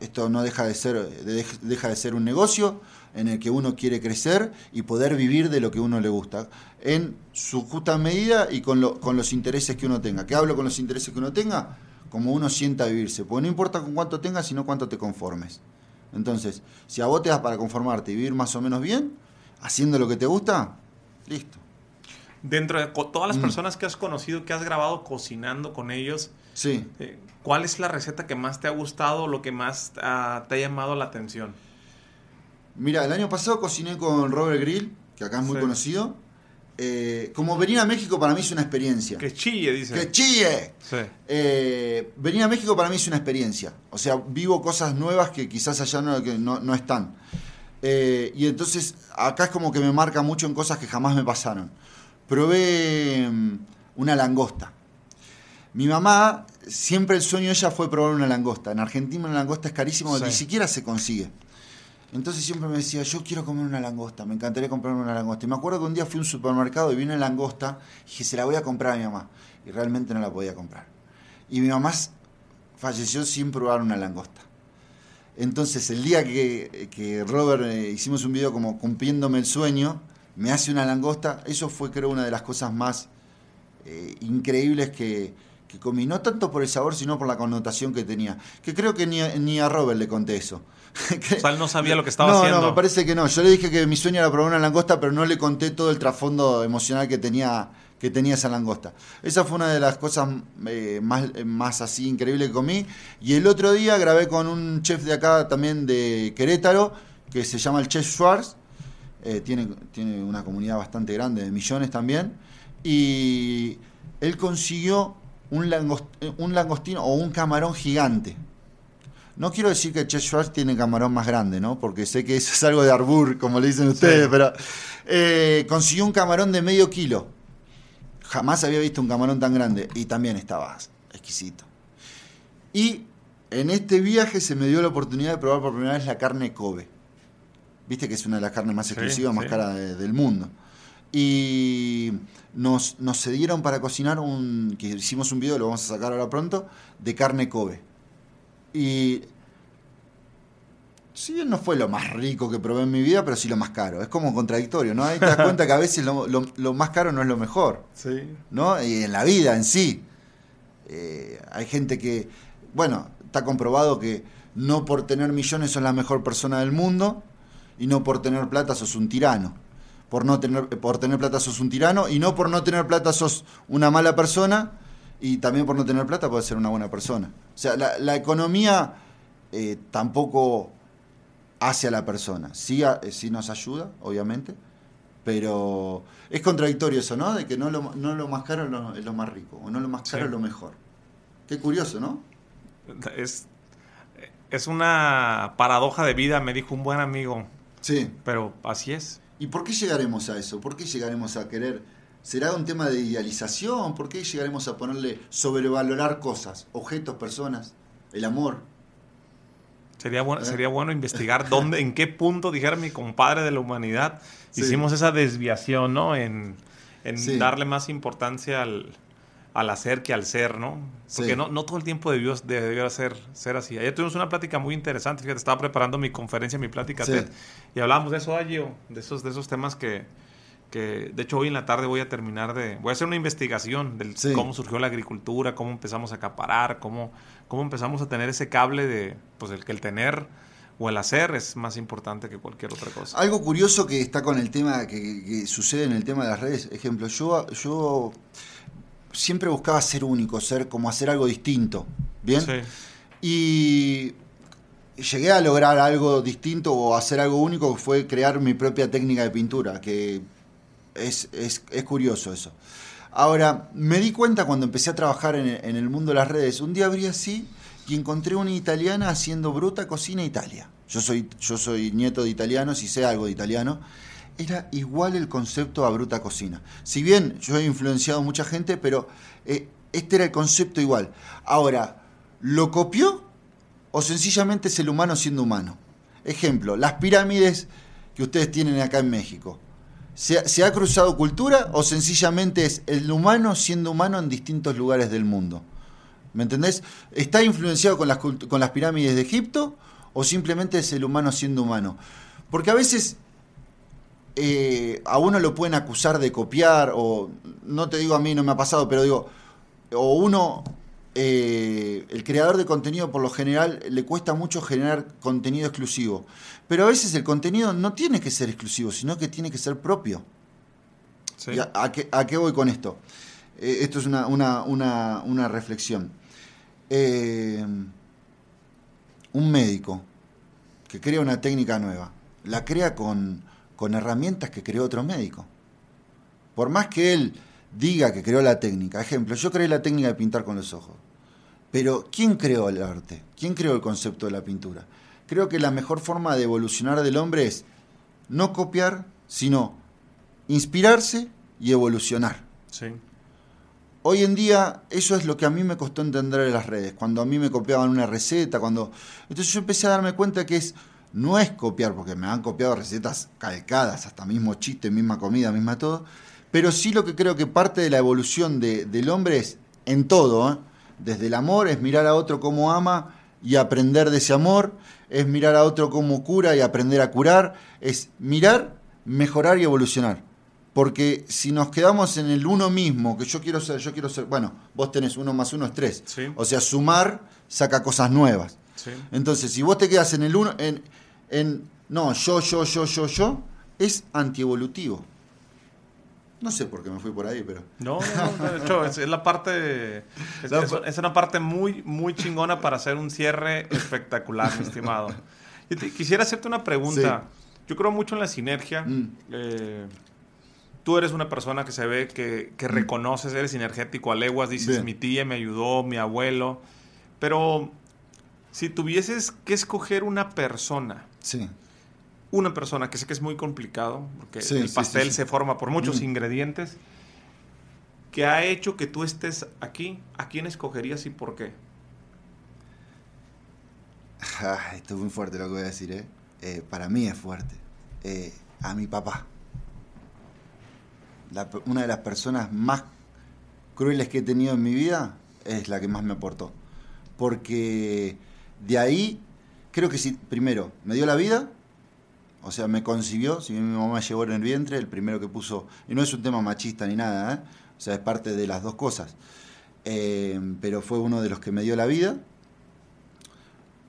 Esto no deja de ser, de- deja de ser un negocio en el que uno quiere crecer y poder vivir de lo que uno le gusta, en su justa medida y con, lo- con los intereses que uno tenga. ¿Qué hablo con los intereses que uno tenga? Como uno sienta vivirse. Porque no importa con cuánto tengas, sino cuánto te conformes. Entonces, si a vos te das para conformarte y vivir más o menos bien, haciendo lo que te gusta, listo.
Dentro de todas las
Mm.
personas que has conocido, que has grabado cocinando con ellos,
Sí.
eh, ¿cuál es la receta que más te ha gustado, lo que más ah, te ha llamado la atención?
Mira, el año pasado cociné con Robert Grill, que acá es muy
Sí.
conocido. Eh, como venir a México para mí es una experiencia.
Que chille, dice.
¡Que chille!
Sí.
Eh, venir a México para mí es una experiencia. O sea, vivo cosas nuevas que quizás allá no, que no, no están. Eh, y entonces acá es como que me marca mucho en cosas que jamás me pasaron. Probé mm, una langosta. Mi mamá, siempre el sueño de ella fue probar una langosta. En Argentina una langosta es carísimo,
Sí.
ni siquiera se consigue. Entonces siempre me decía, yo quiero comer una langosta, me encantaría comprarme una langosta. Y me acuerdo que un día fui a un supermercado y vi una langosta y dije, se la voy a comprar a mi mamá. Y realmente no la podía comprar. Y mi mamá falleció sin probar una langosta. Entonces el día que, que Robert eh, hicimos un video como cumpliéndome el sueño, me hace una langosta, eso fue creo una de las cosas más eh, increíbles que, que comí. No tanto por el sabor, sino por la connotación que tenía. Que creo que ni, ni a Robert le conté eso.
O sea, él no sabía lo que estaba
no,
haciendo.
No, me parece que no. Yo le dije que mi sueño era probar una langosta, pero no le conté todo el trasfondo emocional que tenía, que tenía esa langosta. Esa fue una de las cosas eh, más, eh, más así increíbles que comí. Y el otro día grabé con un chef de acá también de Querétaro, que se llama el Chef Schwartz. Eh, tiene, tiene una comunidad bastante grande, de millones también. Y él consiguió un langostino o un camarón gigante. No quiero decir que Chef Schwartz tiene camarón más grande, ¿no? Porque sé que eso es algo de Arbur, como le dicen ustedes,
Sí.
pero eh, consiguió un camarón de medio kilo. Jamás había visto un camarón tan grande y también estaba exquisito. Y en este viaje se me dio la oportunidad de probar por primera vez la carne Kobe. Viste que es una de las carnes más exclusivas, más caras del mundo. Y nos, nos cedieron para cocinar un. que hicimos un video, lo vamos a sacar ahora pronto, de carne Kobe. Y. Si bien no fue lo más rico que probé en mi vida, pero sí lo más caro. Es como contradictorio, ¿no? Ahí te das cuenta que a veces lo, más caro no es lo mejor.
Sí.
¿No? Y en la vida en sí. Eh, hay gente que. Bueno, está comprobado que no por tener millones sos la mejor persona del mundo y no por tener plata sos un tirano por no tener, por tener plata sos un tirano y no por no tener plata sos una mala persona y también por no tener plata puedes ser una buena persona. O sea, la, economía eh, tampoco hace a la persona. Sí, sí, nos ayuda, obviamente, pero es contradictorio eso, ¿no? De que no lo, no lo más caro es lo, más rico, o no lo más caro es lo mejor. Qué curioso, ¿no?
Es, es una paradoja de vida, me dijo un buen amigo.
Sí.
Pero así es.
¿Y por qué llegaremos a eso? ¿Por qué llegaremos a querer? ¿Será un tema de idealización? ¿Por qué llegaremos a ponerle sobrevalorar cosas, objetos, personas, el amor?
Sería bueno, sería bueno investigar dónde, en qué punto, dijera mi compadre de la humanidad, hicimos esa desviación, ¿no? En, darle más importancia al, al hacer que al ser, ¿no? Porque no, no todo el tiempo debió, debió ser, ser así. Ayer tuvimos una plática muy interesante, fíjate, estaba preparando mi conferencia, mi plática y hablábamos de eso, Agio, de esos, de esos temas que, que, de hecho, hoy en la tarde voy a terminar de, voy a hacer una investigación de cómo surgió la agricultura, cómo empezamos a acaparar, cómo, cómo empezamos a tener ese cable de, pues, el que el tener o el hacer es más importante que cualquier otra cosa.
Algo curioso que está con el tema, que, que sucede en el tema de las redes, ejemplo, yo, yo siempre buscaba ser único, ser como hacer algo distinto. ¿Bien? Y llegué a lograr algo distinto o hacer algo único que fue crear mi propia técnica de pintura, que es, curioso eso. Ahora, me di cuenta cuando empecé a trabajar en, en, el mundo de las redes, un día abrí así y encontré una italiana haciendo bruta cocina Italia. Yo soy, yo soy nieto de italianos y sé algo de italiano era igual el concepto a Bruta Cocina. Si bien yo he influenciado a mucha gente, pero eh, este era el concepto igual. Ahora, ¿lo copió o sencillamente es el humano siendo humano? Ejemplo, las pirámides que ustedes tienen acá en México. ¿Se, ha cruzado cultura o sencillamente es el humano siendo humano en distintos lugares del mundo? ¿Me entendés? ¿Está influenciado con las, con las pirámides de Egipto o simplemente es el humano siendo humano? Porque a veces eh, a uno lo pueden acusar de copiar, o no te digo a mí, no me ha pasado, pero digo, o uno, eh, el creador de contenido por lo general le cuesta mucho generar contenido exclusivo, pero a veces el contenido no tiene que ser exclusivo, sino que tiene que ser propio. A, qué, voy con esto? Eh, esto es una, una reflexión. un médico que crea una técnica nueva, la crea con con herramientas que creó otro médico. Por más que él diga que creó la técnica, ejemplo, yo creé la técnica de pintar con los ojos, pero ¿quién creó el arte? ¿Quién creó el concepto de la pintura? Creo que la mejor forma de evolucionar del hombre es no copiar, sino inspirarse y evolucionar.
Sí.
Hoy en día eso es lo que a mí me costó entender en las redes, cuando a mí me copiaban una receta, cuando... Entonces yo empecé a darme cuenta que es no es copiar, porque me han copiado recetas calcadas, hasta mismo chiste, misma comida, misma todo, pero sí lo que creo que parte de la evolución del hombre es en todo, ¿eh? desde el amor, es mirar a otro como ama y aprender de ese amor, es mirar a otro como cura y aprender a curar, es mirar, mejorar y evolucionar. Porque si nos quedamos en el uno mismo, que yo quiero ser, yo quiero ser, bueno, vos tenés uno más uno es tres. O sea, sumar saca cosas nuevas. Entonces, si vos te quedas en el uno, en, en no, yo, yo, yo, yo, yo, es antievolutivo. No sé por qué me fui por ahí, pero.
No, no, de hecho, es, la parte. Es, una parte muy, muy chingona para hacer un cierre espectacular, mi estimado. quisiera hacerte una pregunta. Yo creo mucho en la sinergia. Mm. Eh, tú eres una persona que se ve que, que mm. reconoces, eres energético a leguas, dices, mi tía me ayudó, mi abuelo. Pero si tuvieses que escoger una persona
Sí.
Una persona, que sé que es muy complicado, porque el pastel se forma por muchos mm. ingredientes, que ha hecho que tú estés aquí, ¿a quién escogerías y por qué?
esto es muy fuerte lo que voy a decir, ¿eh? ¿eh? para mí es fuerte. eh, a mi papá. una de las personas más crueles que he tenido en mi vida es la que más me aportó. Porque de ahí, creo que sí, primero, me dio la vida, o sea, me concibió, si bien mi mamá llevó en el vientre, el primero que puso, y no es un tema machista ni nada, ¿eh? o sea, es parte de las dos cosas, eh, pero fue uno de los que me dio la vida.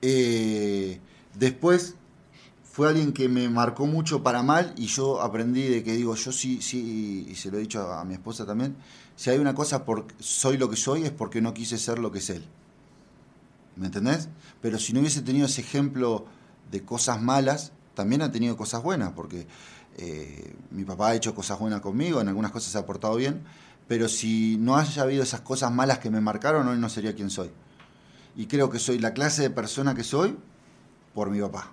Eh, después fue alguien que me marcó mucho para mal y yo aprendí de que digo, yo sí, sí, y se lo he dicho a mi esposa también, si hay una cosa por soy lo que soy es porque no quise ser lo que es él. ¿Me entendés? Pero si no hubiese tenido ese ejemplo de cosas malas, también ha tenido cosas buenas, porque eh, mi papá ha hecho cosas buenas conmigo, en algunas cosas se ha portado bien, pero si no haya habido esas cosas malas que me marcaron, hoy no sería quien soy. Y creo que soy la clase de persona que soy por mi papá.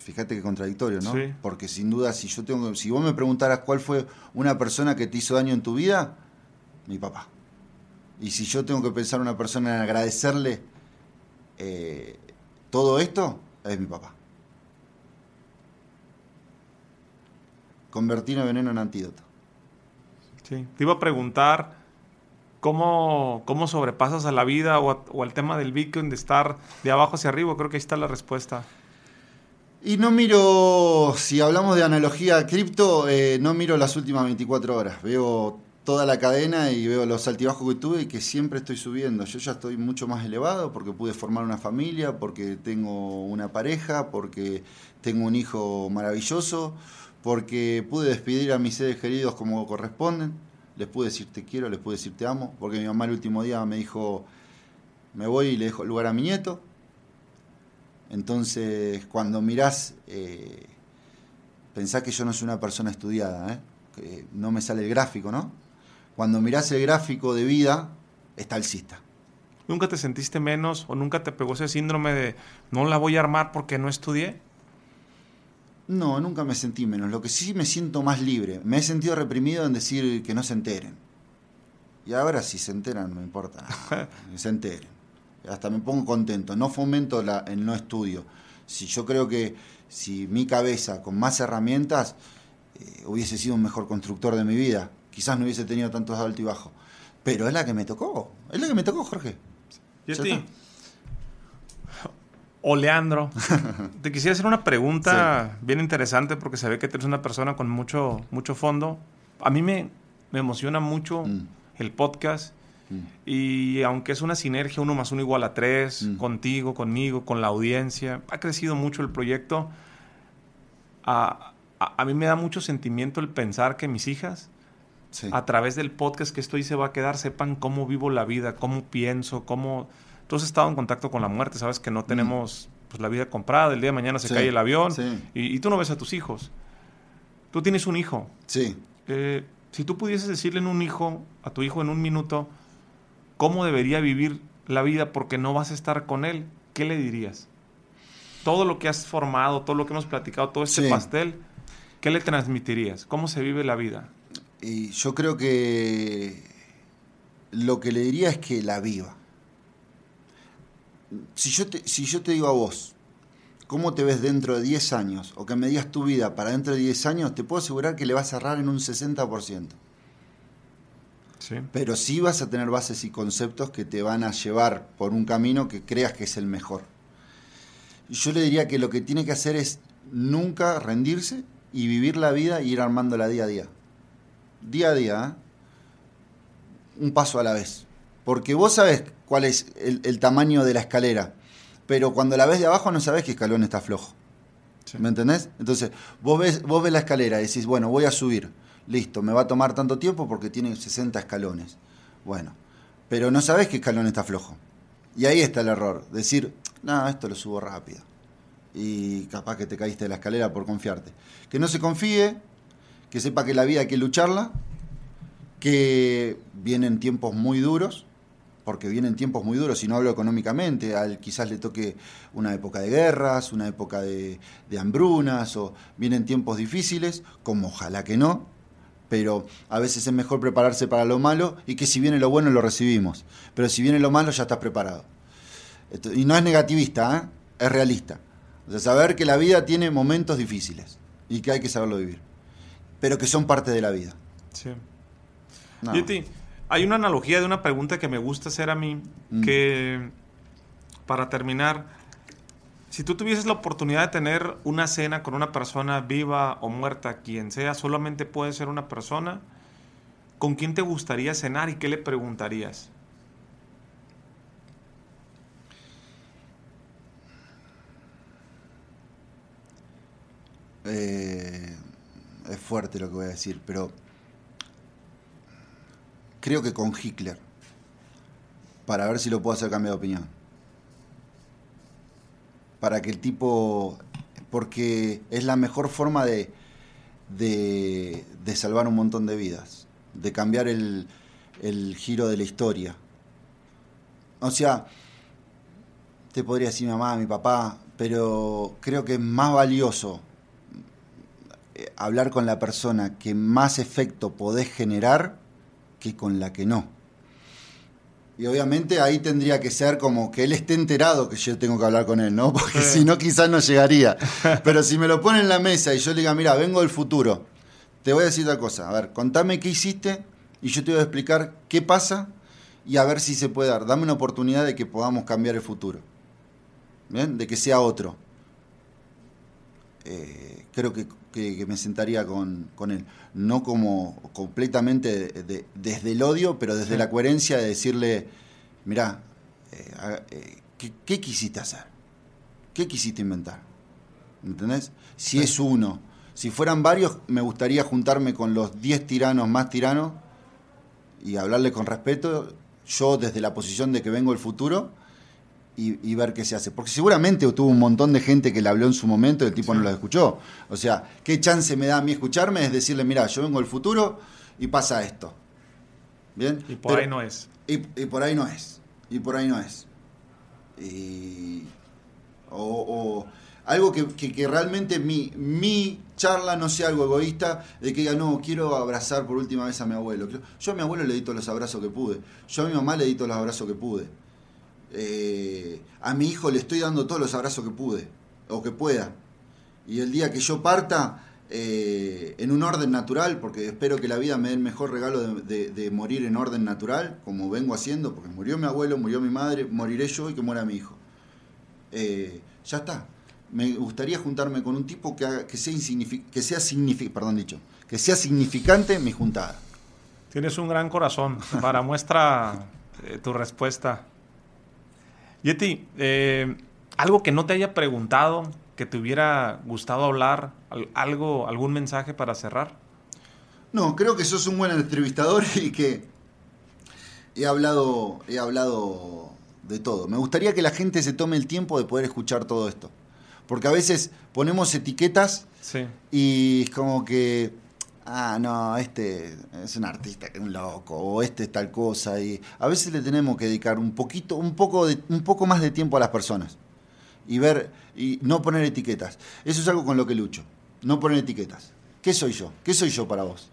Fíjate qué contradictorio, ¿no? Porque sin duda, si yo tengo, si vos me preguntaras cuál fue una persona que te hizo daño en tu vida, mi papá. Y si yo tengo que pensar una persona en agradecerle eh, todo esto, es mi papá. Convertir el veneno en antídoto.
Sí, te iba a preguntar cómo, cómo sobrepasas a la vida o, o al tema del Bitcoin de estar de abajo hacia arriba. Creo que ahí está la respuesta.
Y no miro, si hablamos de analogía cripto, eh, no miro las últimas 24 horas. Veo toda la cadena y veo los altibajos que tuve y que siempre estoy subiendo. Yo ya estoy mucho más elevado porque pude formar una familia, porque tengo una pareja, porque tengo un hijo maravilloso, porque pude despedir a mis seres queridos como corresponden. Les pude decir te quiero, les pude decir te amo, porque mi mamá el último día me dijo, me voy y le dejo lugar a mi nieto entonces, cuando mirás, eh, que yo no soy una persona estudiada, ¿eh? no me sale el gráfico, ¿no? Cuando mirás el gráfico de vida, está alcista.
¿Nunca te sentiste menos o nunca te pegó ese síndrome de no la voy a armar porque no estudié?
No, nunca me sentí menos. Lo que sí me siento más libre. Me he sentido reprimido en decir que no se enteren. Y ahora si se enteran, no me importa. se enteren hasta me pongo contento. No fomento la, el no estudio. Si yo creo que si mi cabeza con más herramientas eh, hubiese sido un mejor constructor de mi vida, quizás no hubiese tenido tantos altos y bajos. Pero es la que me tocó. Es la que me tocó, Jorge.
¿Y a O Leandro, te quisiera hacer una pregunta bien interesante porque se ve que eres una persona con mucho, mucho fondo. A mí me, me emociona mucho mm. el podcast Mm. Y aunque es una sinergia, uno más uno igual a tres, mm. contigo, conmigo, con la audiencia, ha crecido mucho el proyecto. A, a, mí me da mucho sentimiento el pensar que mis hijas, a través del podcast que esto se va a quedar, sepan cómo vivo la vida, cómo pienso, cómo... Tú has estado en contacto con la muerte, sabes que no mm. tenemos pues, la vida comprada, el día de mañana se cae el avión y, y, tú no ves a tus hijos. Tú tienes un hijo.
Sí.
Eh, si tú pudieses decirle en un hijo, a tu hijo en un minuto, cómo debería vivir la vida porque no vas a estar con él, ¿qué le dirías? Todo lo que has formado, todo lo que hemos platicado, todo este pastel, ¿qué le transmitirías? ¿Cómo se vive la vida?
Y yo creo que lo que le diría es que la viva. Si yo te, si yo te digo a vos, ¿cómo te ves dentro de 10 años? O que me digas tu vida para dentro de 10 años, te puedo asegurar que le vas a cerrar en un 60%. Pero sí vas a tener bases y conceptos que te van a llevar por un camino que creas que es el mejor. Yo le diría que lo que tiene que hacer es nunca rendirse y vivir la vida y ir armándola día a día. Día a día, ¿eh? un paso a la vez. Porque vos sabés cuál es el, tamaño de la escalera, pero cuando la ves de abajo no sabés que escalón está flojo. ¿Me entendés? Entonces, vos ves, vos ves la escalera y decís, bueno, voy a subir listo, me va a tomar tanto tiempo porque tiene 60 escalones. Bueno, pero no sabes qué escalón está flojo. Y ahí está el error, decir, no, esto lo subo rápido. Y capaz que te caíste de la escalera por confiarte. Que no se confíe, que sepa que la vida hay que lucharla, que vienen tiempos muy duros, porque vienen tiempos muy duros, si no hablo económicamente, al, quizás le toque una época de guerras, una época de, de hambrunas, o vienen tiempos difíciles, como ojalá que no, pero a veces es mejor prepararse para lo malo y que si viene lo bueno lo recibimos. Pero si viene lo malo ya estás preparado. y no es negativista, ¿eh? es realista. O sea, saber que la vida tiene momentos difíciles y que hay que saberlo vivir. Pero que son parte de la vida.
Sí. Yeti, hay una analogía de una pregunta que me gusta hacer a mí,
Mm.
que para terminar, si tú tuvieses la oportunidad de tener una cena con una persona viva o muerta, quien sea, solamente puede ser una persona, ¿con quién te gustaría cenar y qué le preguntarías?
Eh, es fuerte lo que voy a decir, pero creo que con Hitler, para ver si lo puedo hacer cambiar de opinión. Para que el tipo, porque es la mejor forma de, de, salvar un montón de vidas, de cambiar el, el giro de la historia. O sea, te podría decir mi mamá, mi papá, pero creo que es más valioso eh, hablar con la persona que más efecto podés generar que con la que no. Y obviamente ahí tendría que ser como que él esté enterado que yo tengo que hablar con él, ¿no? Porque
Sí.
si no quizás no llegaría. Pero si me lo pone en la mesa y yo le diga, mira, vengo del futuro, te voy a decir otra cosa. A ver, contame qué hiciste y yo te voy a explicar qué pasa y a ver si se puede dar. Dame una oportunidad de que podamos cambiar el futuro. ¿Bien? De que sea otro. Eh, creo que, que- que me sentaría con, con él. No como completamente de- de- desde el odio, pero desde
Sí.
la coherencia de decirle, mirá, eh, eh, ¿qué, qué quisiste hacer? ¿Qué quisiste inventar? ¿Entendés? Si
Sí.
es uno. Si fueran varios, me gustaría juntarme con los 10 tiranos más tiranos y hablarle con respeto, yo desde la posición de que vengo del futuro, y, y ver qué se hace. Porque seguramente tuvo un montón de gente que le habló en su momento y el tipo
Sí.
no lo escuchó. O sea, ¿qué chance me da a mí escucharme? Es decirle, mira, yo vengo del futuro y pasa esto. ¿Bien?
Y por
Pero-
ahí no es.
y, y por ahí no es. Y por ahí no es. Y, o, o algo que, que- que realmente mi, mi charla no sea algo egoísta, de que diga, no, quiero abrazar por última vez a mi abuelo. Yo a mi abuelo le di todos los abrazos que pude. Yo a mi mamá le di todos los abrazos que pude. Eh, a mi hijo le estoy dando todos los abrazos que pude, o que pueda. Y el día que yo parta, eh, en un orden natural, porque espero que la vida me dé el mejor regalo de, morir en orden natural, como vengo haciendo, porque murió mi abuelo, murió mi madre, moriré yo y que muera mi hijo. Eh, ya está. Me gustaría juntarme con un tipo que, haga- que sea, que sea perdón dicho, que sea significante mi juntada.
Tienes un gran corazón. Para muestra tu respuesta. Yeti, eh, algo que no te haya preguntado, que te hubiera gustado hablar, al- algo, algún mensaje para cerrar.
No, creo que sos un buen entrevistador y que he hablado, he hablado de todo. Me gustaría que la gente se tome el tiempo de poder escuchar todo esto. Porque a veces ponemos etiquetas
Sí.
y es como que, ah, no, este es un artista, que es un loco, o este es tal cosa. Y a veces le tenemos que dedicar un poquito, un poco, de, un poco más de tiempo a las personas. Y ver, y no poner etiquetas. Eso es algo con lo que lucho. No poner etiquetas. ¿Qué soy yo? ¿Qué soy yo para vos?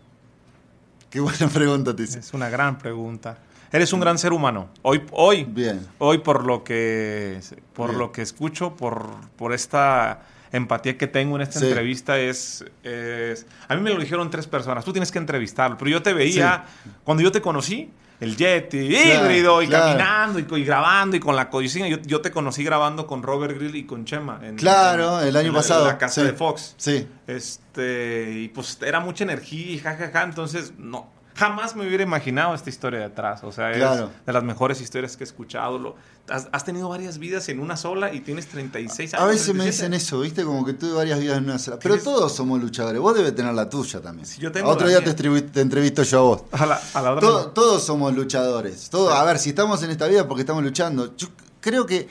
Qué buena pregunta te hice.
Es una gran pregunta. Eres un gran ser humano. Hoy, hoy,
Bien.
hoy por lo que, por
Bien.
lo que escucho, por, por esta empatía que tengo en esta
Sí.
entrevista es, es- A mí me lo dijeron tres personas. Tú tienes que entrevistarlo. Pero yo te veía, cuando yo te conocí, el Yeti
Claro,
híbrido y
claro.
caminando y, grabando y con la cocina. Yo, yo te conocí grabando con Robert Grill y con Chema. en-
Claro,
en-
el año
en la-
pasado.
En la casa
Sí.
de Fox.
Sí.
Este, y pues era mucha energía y jajaja, entonces no, jamás me hubiera imaginado esta historia detrás. O sea, es
Claro.
de las mejores historias que he escuchado. Lo, has, has tenido varias vidas en una sola y tienes 36 años.
A veces me
37.
dicen eso, ¿viste? Como que tuve varias vidas en una sola. Pero
¿Tienes-
todos somos luchadores. Vos debes tener la tuya también.
Yo tengo
Otro día te, te entrevisto yo a vos.
A la, a la otra
Todo- todos somos luchadores. Todo, a ver, si estamos en esta vida porque estamos luchando. Yo creo que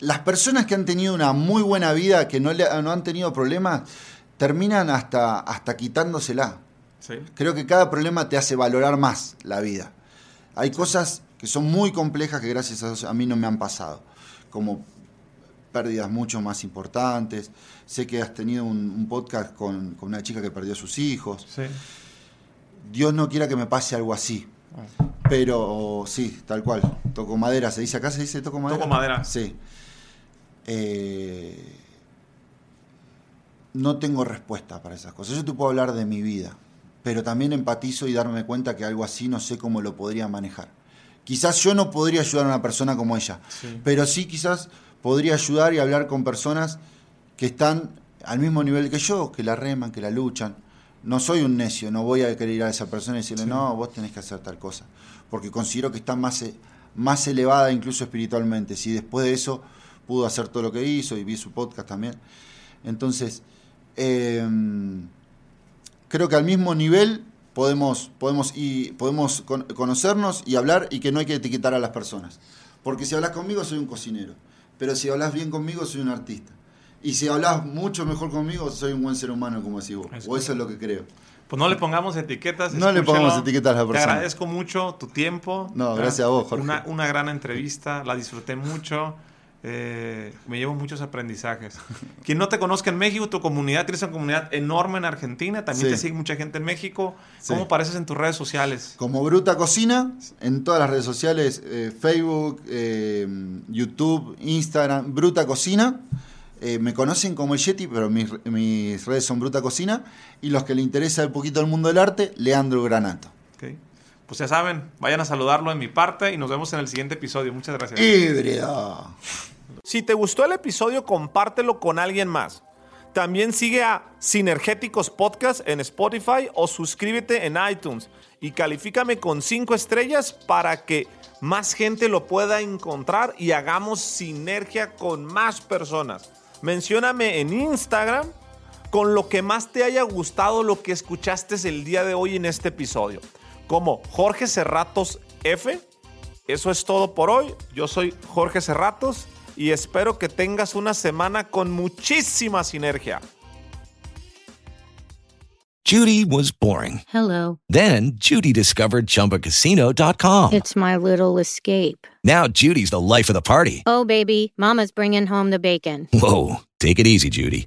las personas que han tenido una muy buena vida, que no, le, no han tenido problemas, terminan hasta, hasta quitándosela.
Sí.
Creo que cada problema te hace valorar más la vida. Hay cosas que son muy complejas que gracias a Dios a mí no me han pasado, como pérdidas mucho más importantes. Sé que has tenido un, un podcast con, con una chica que perdió a sus hijos.
Sí.
Dios no quiera que me pase algo así. Pero sí, tal cual. Toco madera, ¿se dice acá? ¿Se dice toco madera?
Toco madera.
Sí. Eh, no tengo respuesta para esas cosas. Yo te puedo hablar de mi vida, pero también empatizo y darme cuenta que algo así no sé cómo lo podría manejar. Quizás yo no podría ayudar a una persona como ella, pero sí quizás podría ayudar y hablar con personas que están al mismo nivel que yo, que la reman, que la luchan. No soy un necio, no voy a querer ir a esa persona y decirle, no, vos tenés que hacer tal cosa, porque considero que está más, e, más elevada incluso espiritualmente. Si después de eso pudo hacer todo lo que hizo y vi su podcast también. Entonces, em, creo que al mismo nivel podemos, podemos, y, podemos conocernos y hablar y que no hay que etiquetar a las personas. Porque si hablas conmigo soy un cocinero, pero si hablas bien conmigo soy un artista. Y si hablas mucho mejor conmigo soy un buen ser humano, como decís vos. o eso es lo que creo.
Pues no le pongamos etiquetas.
No le pongamos etiquetas a la persona.
Te agradezco mucho tu tiempo.
No, gracias a vos, Jorge.
Una, una gran entrevista, la disfruté mucho. Eh, me llevo muchos aprendizajes. Quien no te conozca en México, tu comunidad, tienes una comunidad enorme en Argentina, también te sigue mucha gente en México. ¿Cómo apareces en tus redes sociales?
Como Bruta Cocina, en todas las redes sociales, eh, Facebook, eh, YouTube, Instagram, Bruta Cocina. me conocen como el Yeti, pero mis, mis, redes son Bruta Cocina. Y los que le interesa un poquito el mundo del arte, Leandro Granato.
Pues ya saben, vayan a saludarlo en mi parte y nos vemos en el siguiente episodio. Muchas gracias.
Híbrido.
Si te gustó el episodio, compártelo con alguien más. También sigue a Sinergéticos Podcast en Spotify o suscríbete en iTunes y califícame con 5 estrellas para que más gente lo pueda encontrar y hagamos sinergia con más personas. Mencióname en Instagram con lo que más te haya gustado lo que escuchaste el día de hoy en este episodio. Como Jorge Cerratos F. Eso es todo por hoy. Yo soy Jorge Cerratos y espero que tengas una semana con muchísima sinergia.
Judy was boring.
Hello.
Then Judy discovered chumbacasino.com.
It's my little escape.
Now Judy's the life of the party.
Oh, baby, Mama's bringing home the bacon.
Whoa. Take it easy, Judy.